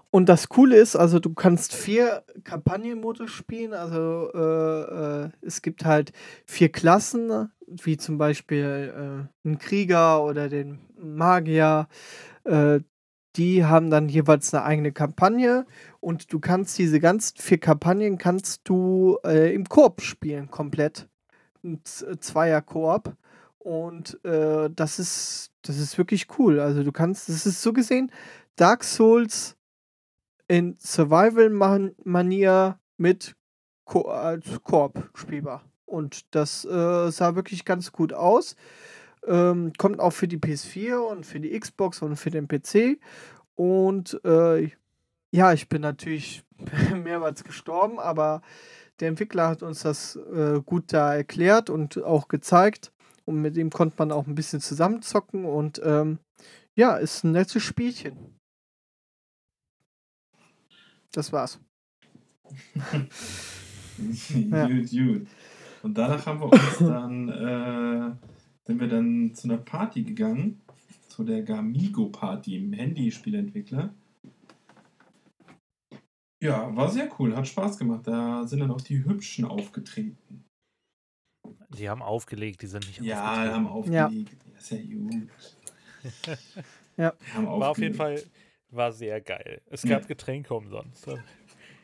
Und das Coole ist, also du kannst vier Kampagnenmodus spielen. Also äh, äh, es gibt halt vier Klassen, wie zum Beispiel äh, einen Krieger oder den Magier. Äh, die haben dann jeweils eine eigene Kampagne und du kannst diese ganzen vier Kampagnen kannst du äh, im Koop spielen, komplett. Ein Zweier-Koop. Und äh, das ist, das ist wirklich cool. Also du kannst, das ist so gesehen, Dark Souls in Survival-Manier mit Ko als Koop spielbar. Und das äh, sah wirklich ganz gut aus. Ähm, kommt auch für die PS4 und für die Xbox und für den PC. Und äh, ja, ich bin natürlich mehrmals gestorben, aber der Entwickler hat uns das äh, gut da erklärt und auch gezeigt. Und mit dem konnte man auch ein bisschen zusammenzocken. Und ähm, ja, ist ein nettes Spielchen. Das war's. gut, gut. Und danach haben wir uns dann, äh, sind wir dann zu einer Party gegangen, zu der Gamigo Party im Handyspielentwickler. Ja, war sehr cool, hat Spaß gemacht. Da sind dann auch die Hübschen aufgetreten. Die haben aufgelegt, die sind nicht Ja, aufgetreten. haben aufgelegt. Ja. Das ist ja gut. ja. War auf jeden Fall war sehr geil. Es gab ja. Getränke umsonst.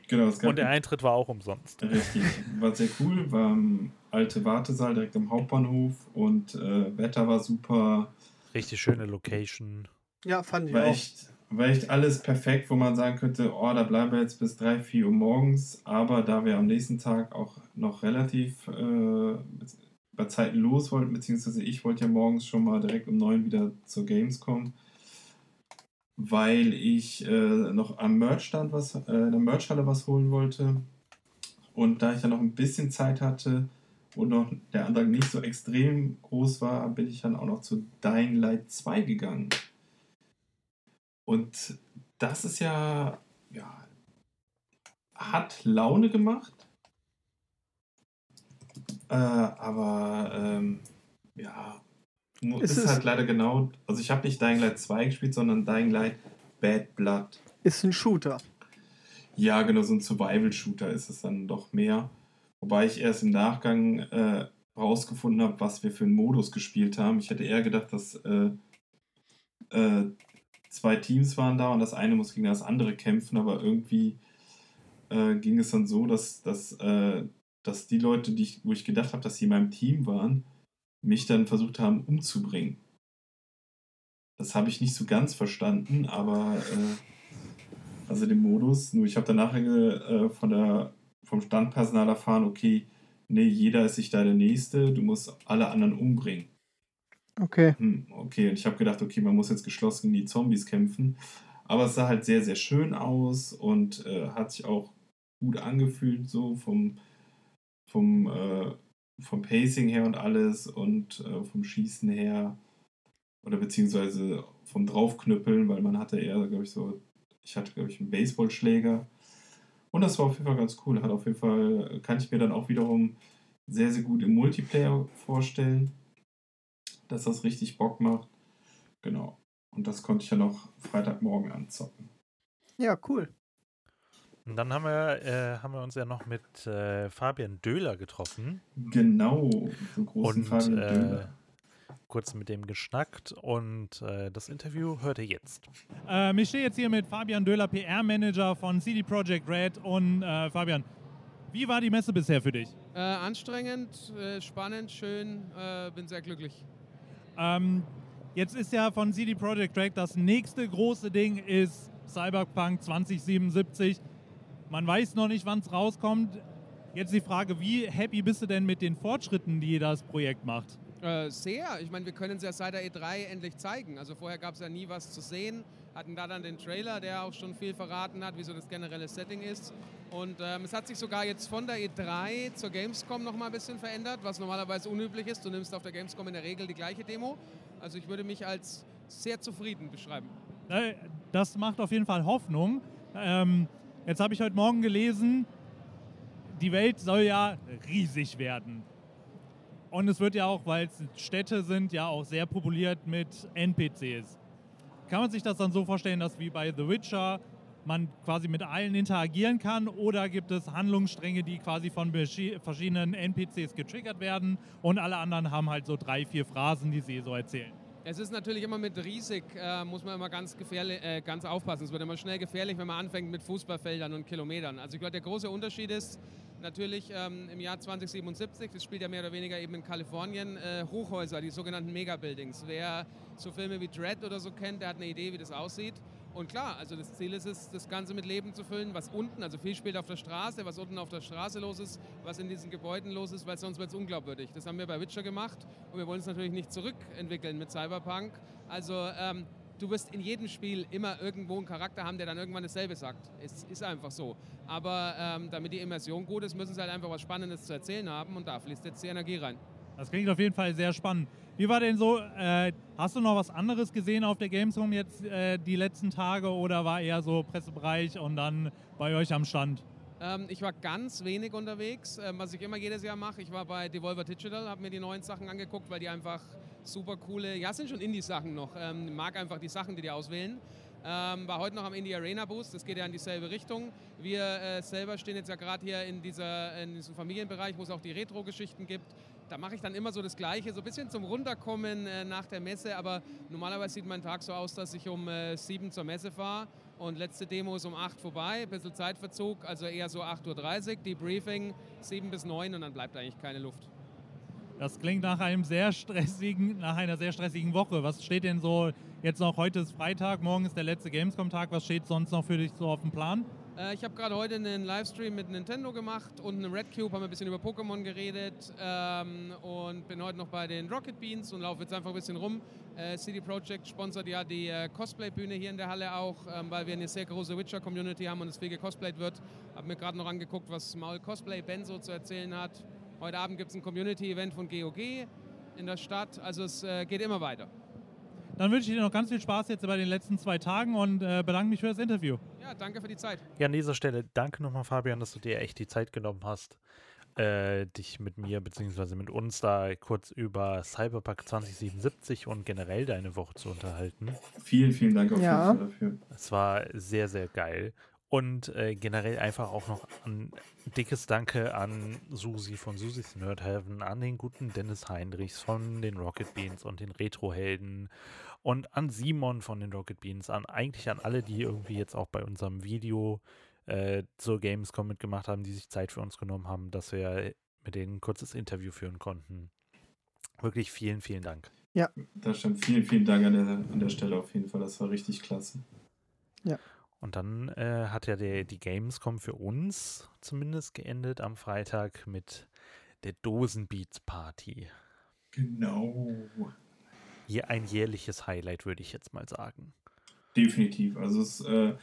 Genau, es gab Und der Eintritt war auch umsonst. Richtig, war sehr cool. War im alte Wartesaal direkt am Hauptbahnhof und äh, Wetter war super. Richtig schöne Location. Ja, fand ich war auch. Echt, war echt alles perfekt, wo man sagen könnte, oh, da bleiben wir jetzt bis 3, 4 Uhr morgens. Aber da wir am nächsten Tag auch noch relativ äh, bei Zeiten los wollten, beziehungsweise ich wollte ja morgens schon mal direkt um 9 wieder zur Games kommen, weil ich äh, noch am Merchstand was, äh, in der Merchhalle was holen wollte. Und da ich dann noch ein bisschen Zeit hatte und noch der Antrag nicht so extrem groß war, bin ich dann auch noch zu Dying Light 2 gegangen. Und das ist ja, ja, hat Laune gemacht. Äh, aber ähm, ja, ist, ist halt leider genau, also ich habe nicht Dying Light 2 gespielt, sondern Dying Light Bad Blood. Ist ein Shooter. Ja, genau, so ein Survival-Shooter ist es dann doch mehr. Wobei ich erst im Nachgang äh, rausgefunden habe, was wir für einen Modus gespielt haben. Ich hätte eher gedacht, dass äh, äh, zwei Teams waren da und das eine muss gegen das andere kämpfen, aber irgendwie äh, ging es dann so, dass, dass, äh, dass die Leute, die ich, wo ich gedacht habe, dass sie in meinem Team waren, mich dann versucht haben umzubringen. Das habe ich nicht so ganz verstanden, aber äh, also den Modus. Nur ich habe danach äh, von der, vom Standpersonal erfahren, okay, nee, jeder ist sich da der Nächste, du musst alle anderen umbringen. Okay. Hm, okay, und ich habe gedacht, okay, man muss jetzt geschlossen gegen die Zombies kämpfen. Aber es sah halt sehr, sehr schön aus und äh, hat sich auch gut angefühlt, so vom, vom äh, vom Pacing her und alles und äh, vom Schießen her oder beziehungsweise vom Draufknüppeln, weil man hatte eher, glaube ich, so, ich hatte, glaube ich, einen Baseballschläger. Und das war auf jeden Fall ganz cool. Hat auf jeden Fall, kann ich mir dann auch wiederum sehr, sehr gut im Multiplayer vorstellen, dass das richtig Bock macht. Genau. Und das konnte ich ja noch Freitagmorgen anzocken. Ja, cool. Und dann haben wir, äh, haben wir uns ja noch mit äh, Fabian Döhler getroffen. Genau, so großen und, Fabian äh, Döhler. Kurz mit dem geschnackt und äh, das Interview hört ihr jetzt. Ähm, ich stehe jetzt hier mit Fabian Döhler, PR-Manager von CD Projekt Red. Und äh, Fabian, wie war die Messe bisher für dich? Äh, anstrengend, spannend, schön, bin sehr glücklich. Ähm, jetzt ist ja von CD Projekt Red das nächste große Ding ist Cyberpunk 2077. Man weiß noch nicht, wann es rauskommt. Jetzt die Frage, wie happy bist du denn mit den Fortschritten, die das Projekt macht? Äh, sehr. Ich meine, wir können es ja seit der E3 endlich zeigen. Also vorher gab es ja nie was zu sehen. Hatten da dann den Trailer, der auch schon viel verraten hat, wie so das generelle Setting ist. Und ähm, es hat sich sogar jetzt von der E3 zur Gamescom noch mal ein bisschen verändert, was normalerweise unüblich ist. Du nimmst auf der Gamescom in der Regel die gleiche Demo. Also ich würde mich als sehr zufrieden beschreiben. Äh, Das macht auf jeden Fall Hoffnung. Ähm, jetzt habe ich heute Morgen gelesen, die Welt soll ja riesig werden. Und es wird ja auch, weil es Städte sind, ja auch sehr populiert mit NPCs. Kann man sich das dann so vorstellen, dass wie bei The Witcher man quasi mit allen interagieren kann oder gibt es Handlungsstränge, die quasi von verschiedenen NPCs getriggert werden und alle anderen haben halt so drei, vier Phrasen, die sie so erzählen? Es ist natürlich immer mit riesig, äh, muss man immer ganz, gefährlich, äh, ganz aufpassen. Es wird immer schnell gefährlich, wenn man anfängt mit Fußballfeldern und Kilometern. Also ich glaube, der große Unterschied ist natürlich ähm, im Jahr 2077, das spielt ja mehr oder weniger eben in Kalifornien, äh, Hochhäuser, die sogenannten Megabuildings. Wer so Filme wie Dread oder so kennt, der hat eine Idee, wie das aussieht. Und klar, also das Ziel ist es, das Ganze mit Leben zu füllen, was unten, also viel spielt auf der Straße, was unten auf der Straße los ist, was in diesen Gebäuden los ist, weil sonst wird es unglaubwürdig. Das haben wir bei Witcher gemacht und wir wollen es natürlich nicht zurückentwickeln mit Cyberpunk. Also ähm, du wirst in jedem Spiel immer irgendwo einen Charakter haben, der dann irgendwann dasselbe sagt. Es ist einfach so. Aber ähm, damit die Immersion gut ist, müssen sie halt einfach was Spannendes zu erzählen haben und da fließt jetzt die Energie rein. Das klingt auf jeden Fall sehr spannend. Wie war denn so, äh, hast du noch was anderes gesehen auf der Gamescom jetzt äh, die letzten Tage oder war eher so Pressebereich und dann bei euch am Stand? Ähm, ich war ganz wenig unterwegs, ähm, was ich immer jedes Jahr mache. Ich war bei Devolver Digital, habe mir die neuen Sachen angeguckt, weil die einfach super coole, ja, sind schon Indie-Sachen noch. Ähm, mag einfach die Sachen, die die auswählen. Ähm, war heute noch am Indie Arena Boost, das geht ja in dieselbe Richtung. Wir äh, selber stehen jetzt ja gerade hier in, dieser, in diesem Familienbereich, wo es auch die Retro-Geschichten gibt. Da mache ich dann immer so das Gleiche, so ein bisschen zum Runterkommen äh, nach der Messe, aber normalerweise sieht mein Tag so aus, dass ich um äh, sieben zur Messe fahre und letzte Demo ist um 8 vorbei, ein bisschen Zeitverzug, also eher so 8.30 Uhr, Debriefing 7 bis 9 und dann bleibt eigentlich keine Luft. Das klingt nach einem sehr stressigen, nach einer sehr stressigen Woche. Was steht denn so jetzt noch? Heute ist Freitag, morgen ist der letzte Gamescom-Tag. Was steht sonst noch für dich so auf dem Plan? Äh, ich habe gerade heute einen Livestream mit Nintendo gemacht und einem Red Cube, haben wir ein bisschen über Pokémon geredet ähm, und bin heute noch bei den Rocket Beans und laufe jetzt einfach ein bisschen rum. Äh, CD Projekt sponsert ja die äh, Cosplay-Bühne hier in der Halle auch, ähm, weil wir eine sehr große Witcher-Community haben und es viel gecosplayt wird. Habe mir gerade noch angeguckt, was Maul Cosplay Benzo zu erzählen hat. Heute Abend gibt es ein Community-Event von GOG in der Stadt, also es äh, geht immer weiter. Dann wünsche ich dir noch ganz viel Spaß jetzt bei den letzten zwei Tagen und äh, bedanke mich für das Interview. Ja, danke für die Zeit. Ja, an dieser Stelle danke nochmal, Fabian, dass du dir echt die Zeit genommen hast, äh, dich mit mir bzw. mit uns da kurz über Cyberpunk 2077 und generell deine Woche zu unterhalten. Vielen, vielen Dank auf Ja. jeden Fall dafür. Es war sehr, sehr geil. Und äh, generell einfach auch noch ein dickes Danke an Susi von Susis Nerd Heaven, an den guten Dennis Heinrichs von den Rocket Beans und den Retro-Helden und an Simon von den Rocket Beans, an eigentlich an alle, die irgendwie jetzt auch bei unserem Video äh, zur Gamescom mitgemacht haben, die sich Zeit für uns genommen haben, dass wir mit denen ein kurzes Interview führen konnten. Wirklich vielen, vielen Dank. Da stand vielen, vielen Dank an der, an der Stelle auf jeden Fall. Das war richtig klasse. Und dann äh, hat ja der, die Gamescom für uns zumindest geendet am Freitag mit der Dosenbeats Party. Genau. Ein jährliches Highlight, würde ich jetzt mal sagen. Definitiv. Also es, äh,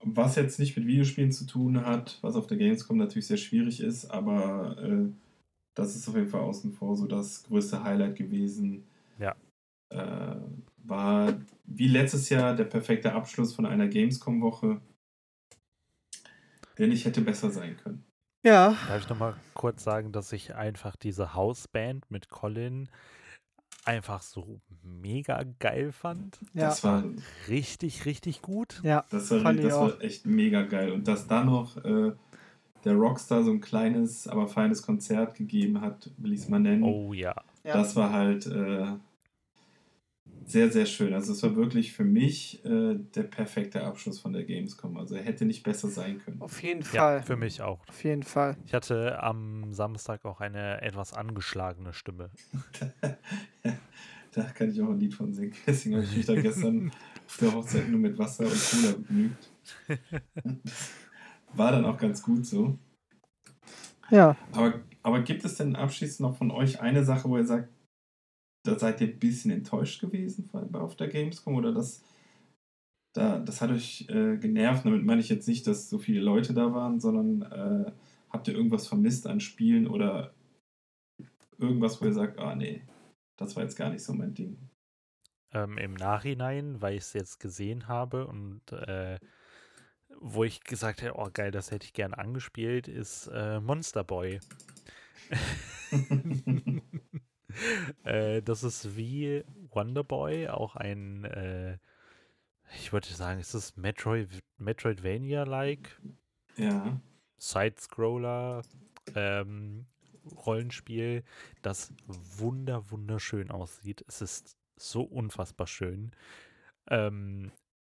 was jetzt nicht mit Videospielen zu tun hat, was auf der Gamescom natürlich sehr schwierig ist, aber äh, das ist auf jeden Fall außen vor so das größte Highlight gewesen. Ja. Äh, war wie letztes Jahr der perfekte Abschluss von einer Gamescom-Woche, der nicht hätte besser sein können. Ja, Darf ich nochmal kurz sagen, dass ich einfach diese Hausband mit Colin einfach so mega geil fand. ja, Das war, Richtig, richtig gut. ja. das war, Fand ich das auch. war echt mega geil. Und dass da noch äh, der Rockstar so ein kleines, aber feines Konzert gegeben hat, will ich es mal nennen. Oh ja. ja. Das war halt äh, sehr, sehr schön. Also es war wirklich für mich äh, der perfekte Abschluss von der Gamescom. Also er hätte nicht besser sein können. Auf jeden Ja, Fall. für mich auch. Auf jeden Fall. Ich hatte am Samstag auch eine etwas angeschlagene Stimme. da kann ich auch ein Lied von singen. Deswegen habe ich mich da gestern auf der Hochzeit nur mit Wasser und Cola begnügt. War dann auch ganz gut so. Ja. Aber, aber gibt es denn abschließend noch von euch eine Sache, wo ihr sagt, da seid ihr ein bisschen enttäuscht gewesen auf der Gamescom oder das, da, das hat euch äh, genervt? Damit meine ich jetzt nicht, dass so viele Leute da waren, sondern äh, habt ihr irgendwas vermisst an Spielen oder irgendwas, wo ihr sagt, ah nee, das war jetzt gar nicht so mein Ding? Ähm, Im Nachhinein, weil ich es jetzt gesehen habe und äh, wo ich gesagt habe, oh geil, das hätte ich gern angespielt, ist äh, Monster Boy. äh, das ist wie Wonder Boy, auch ein, äh, ich würde sagen, ist das Metroid, Metroidvania-like? Ja. Side-Scroller, ähm, Rollenspiel, das wunder, wunderschön aussieht. Es ist so unfassbar schön. Ähm,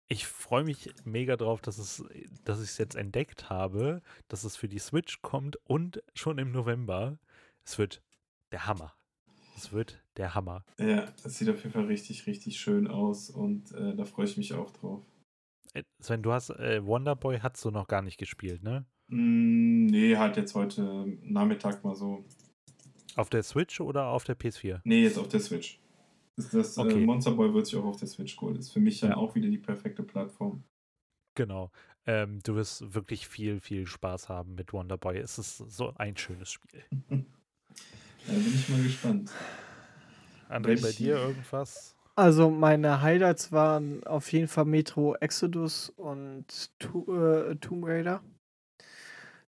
ich freue mich mega drauf, dass, es, dass ich es jetzt entdeckt habe, dass es für die Switch kommt und schon im November. Es wird der Hammer. Es wird der Hammer. Ja, es sieht auf jeden Fall richtig, richtig schön aus und äh, da freue ich mich auch drauf. Äh, Sven, du hast äh, Wonderboy hast du noch gar nicht gespielt, ne? Mm, nee, halt jetzt heute Nachmittag mal so. Auf der Switch oder auf der PS4? Nee, jetzt auf der Switch. Das, das äh, okay. äh, Monster Boy wird sich auch auf der Switch holen. Ist für mich dann ja. auch wieder die perfekte Plattform. Genau. Ähm, du wirst wirklich viel, viel Spaß haben mit Wonder Boy. Es ist so ein schönes Spiel. da bin ich mal gespannt. André, bei dir irgendwas? Also meine Highlights waren auf jeden Fall Metro Exodus und to äh, Tomb Raider.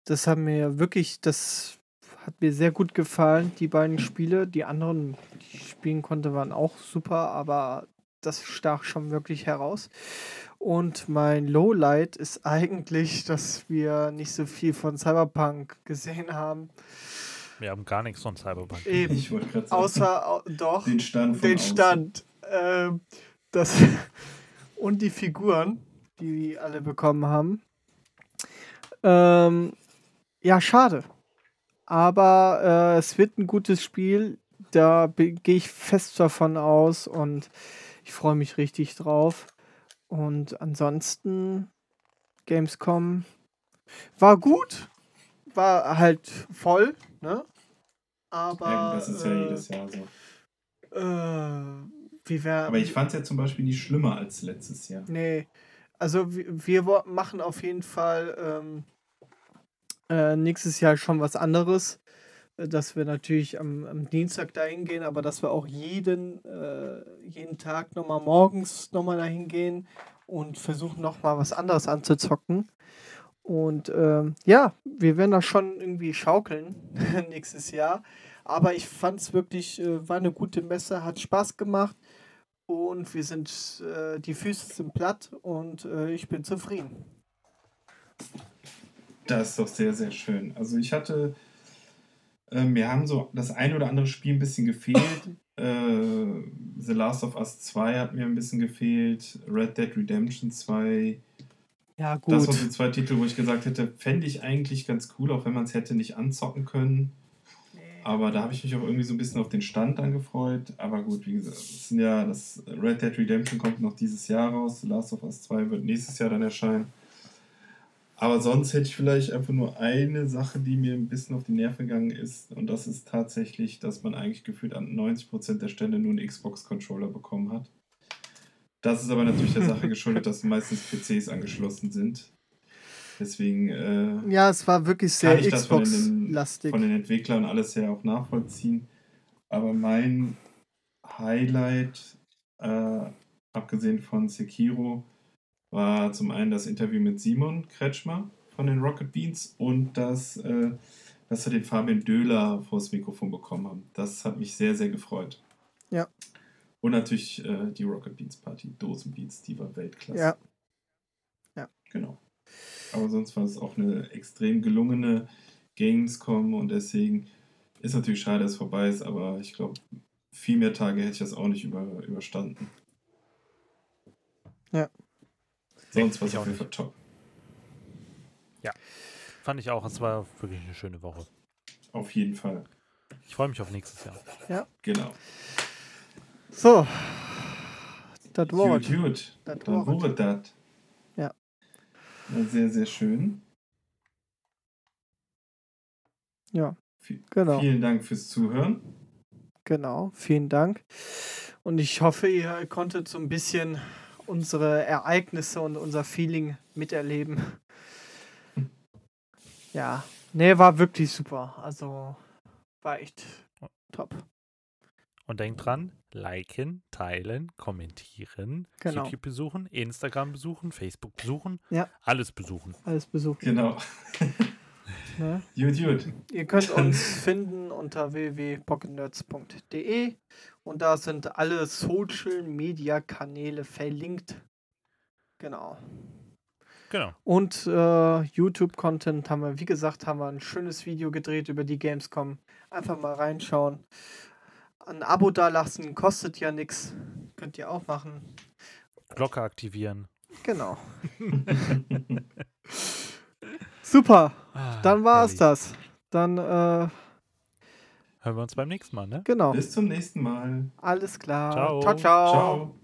Das haben mir wirklich, das hat mir sehr gut gefallen, die beiden Spiele. Die anderen, die ich spielen konnte, waren auch super, aber das stach schon wirklich heraus. Und mein Lowlight ist eigentlich, dass wir nicht so viel von Cyberpunk gesehen haben. Wir haben gar nichts von Cyberpunk. Eben. Ich wollte gerade sagen. Außer doch den Stand. den Stand. Ähm, das und die Figuren, die wir alle bekommen haben. Ähm, ja, schade. Aber äh, es wird ein gutes Spiel. Da gehe ich fest davon aus und ich freue mich richtig drauf. Und ansonsten, Gamescom war gut. War halt voll, ne? Aber. Ja, das ist ja äh, jedes Jahr so. Äh, wie wär, Aber ich fand es ja zum Beispiel nicht schlimmer als letztes Jahr. Nee. Also wir, wir machen auf jeden Fall ähm, äh, nächstes Jahr schon was anderes, äh, dass wir natürlich am, am Dienstag dahin gehen, aber dass wir auch jeden, äh, jeden Tag nochmal morgens nochmal dahin gehen und versuchen nochmal was anderes anzuzocken. Und ähm, ja, wir werden da schon irgendwie schaukeln nächstes Jahr. Aber ich fand es wirklich, äh, war eine gute Messe, hat Spaß gemacht. Und wir sind, äh, die Füße sind platt und äh, ich bin zufrieden. Das ist doch sehr, sehr schön. Also ich hatte, äh, mir haben so das ein oder andere Spiel ein bisschen gefehlt. äh, The Last of Us 2 hat mir ein bisschen gefehlt. Red Dead Redemption 2. Ja, gut. Das waren so zwei Titel, wo ich gesagt hätte, fände ich eigentlich ganz cool, auch wenn man es hätte nicht anzocken können. Aber da habe ich mich auch irgendwie so ein bisschen auf den Stand angefreut. Aber gut, wie gesagt, das, sind ja, das Red Dead Redemption kommt noch dieses Jahr raus. The Last of Us 2 wird nächstes Jahr dann erscheinen. Aber sonst hätte ich vielleicht einfach nur eine Sache, die mir ein bisschen auf die Nerven gegangen ist. Und das ist tatsächlich, dass man eigentlich gefühlt an 90% der Stände nur einen Xbox-Controller bekommen hat. Das ist aber natürlich der Sache geschuldet, dass meistens PCs angeschlossen sind. Deswegen. Äh, ja, es war wirklich sehr Xbox-lastig. Von, von, den Entwicklern alles her auch nachvollziehen. Aber mein Highlight, äh, abgesehen von Sekiro, war zum einen das Interview mit Simon Kretschmer von den Rocket Beans und das, äh, dass wir den Fabian Döhler vors Mikrofon bekommen haben. Das hat mich sehr, sehr gefreut. Ja. Und natürlich äh, die Rocket Beans Party, Dosenbeats, die war Weltklasse. Ja. Ja. Genau. Aber sonst war es auch eine extrem gelungene Gamescom und deswegen ist natürlich schade, dass es vorbei ist, aber ich glaube, viel mehr Tage hätte ich das auch nicht über, überstanden. Ja. Sonst war es auf jeden Fall top. Ja, fand ich auch. Es war wirklich eine schöne Woche. Auf jeden Fall. Ich freue mich auf nächstes Jahr. Ja. Genau. So. Das war Gut, gut. Das Dann war das. Ja. Sehr, sehr schön. Ja, V genau. Vielen Dank fürs Zuhören. Genau, vielen Dank. Und ich hoffe, ihr konntet so ein bisschen unsere Ereignisse und unser Feeling miterleben. Ja, nee, war wirklich super. Also war echt top. Und denkt dran, liken, teilen, kommentieren, Genau. YouTube besuchen, Instagram besuchen, Facebook besuchen, Ja. alles besuchen. Alles besucht. Genau. Ne? Gut, gut. Ihr könnt uns finden unter www.pocketnerds.de und da sind alle Social Media Kanäle verlinkt. Genau. Genau. Und äh, YouTube-Content haben wir, wie gesagt, haben wir ein schönes Video gedreht über die Gamescom. Einfach mal reinschauen. Ein Abo dalassen, kostet ja nichts. Könnt ihr auch machen. Glocke aktivieren. Genau. Super, Ah, dann war es das. Dann, äh, Hören wir uns beim nächsten Mal, ne? genau. Bis zum nächsten Mal. Alles klar. Ciao. ciao. ciao. Ciao.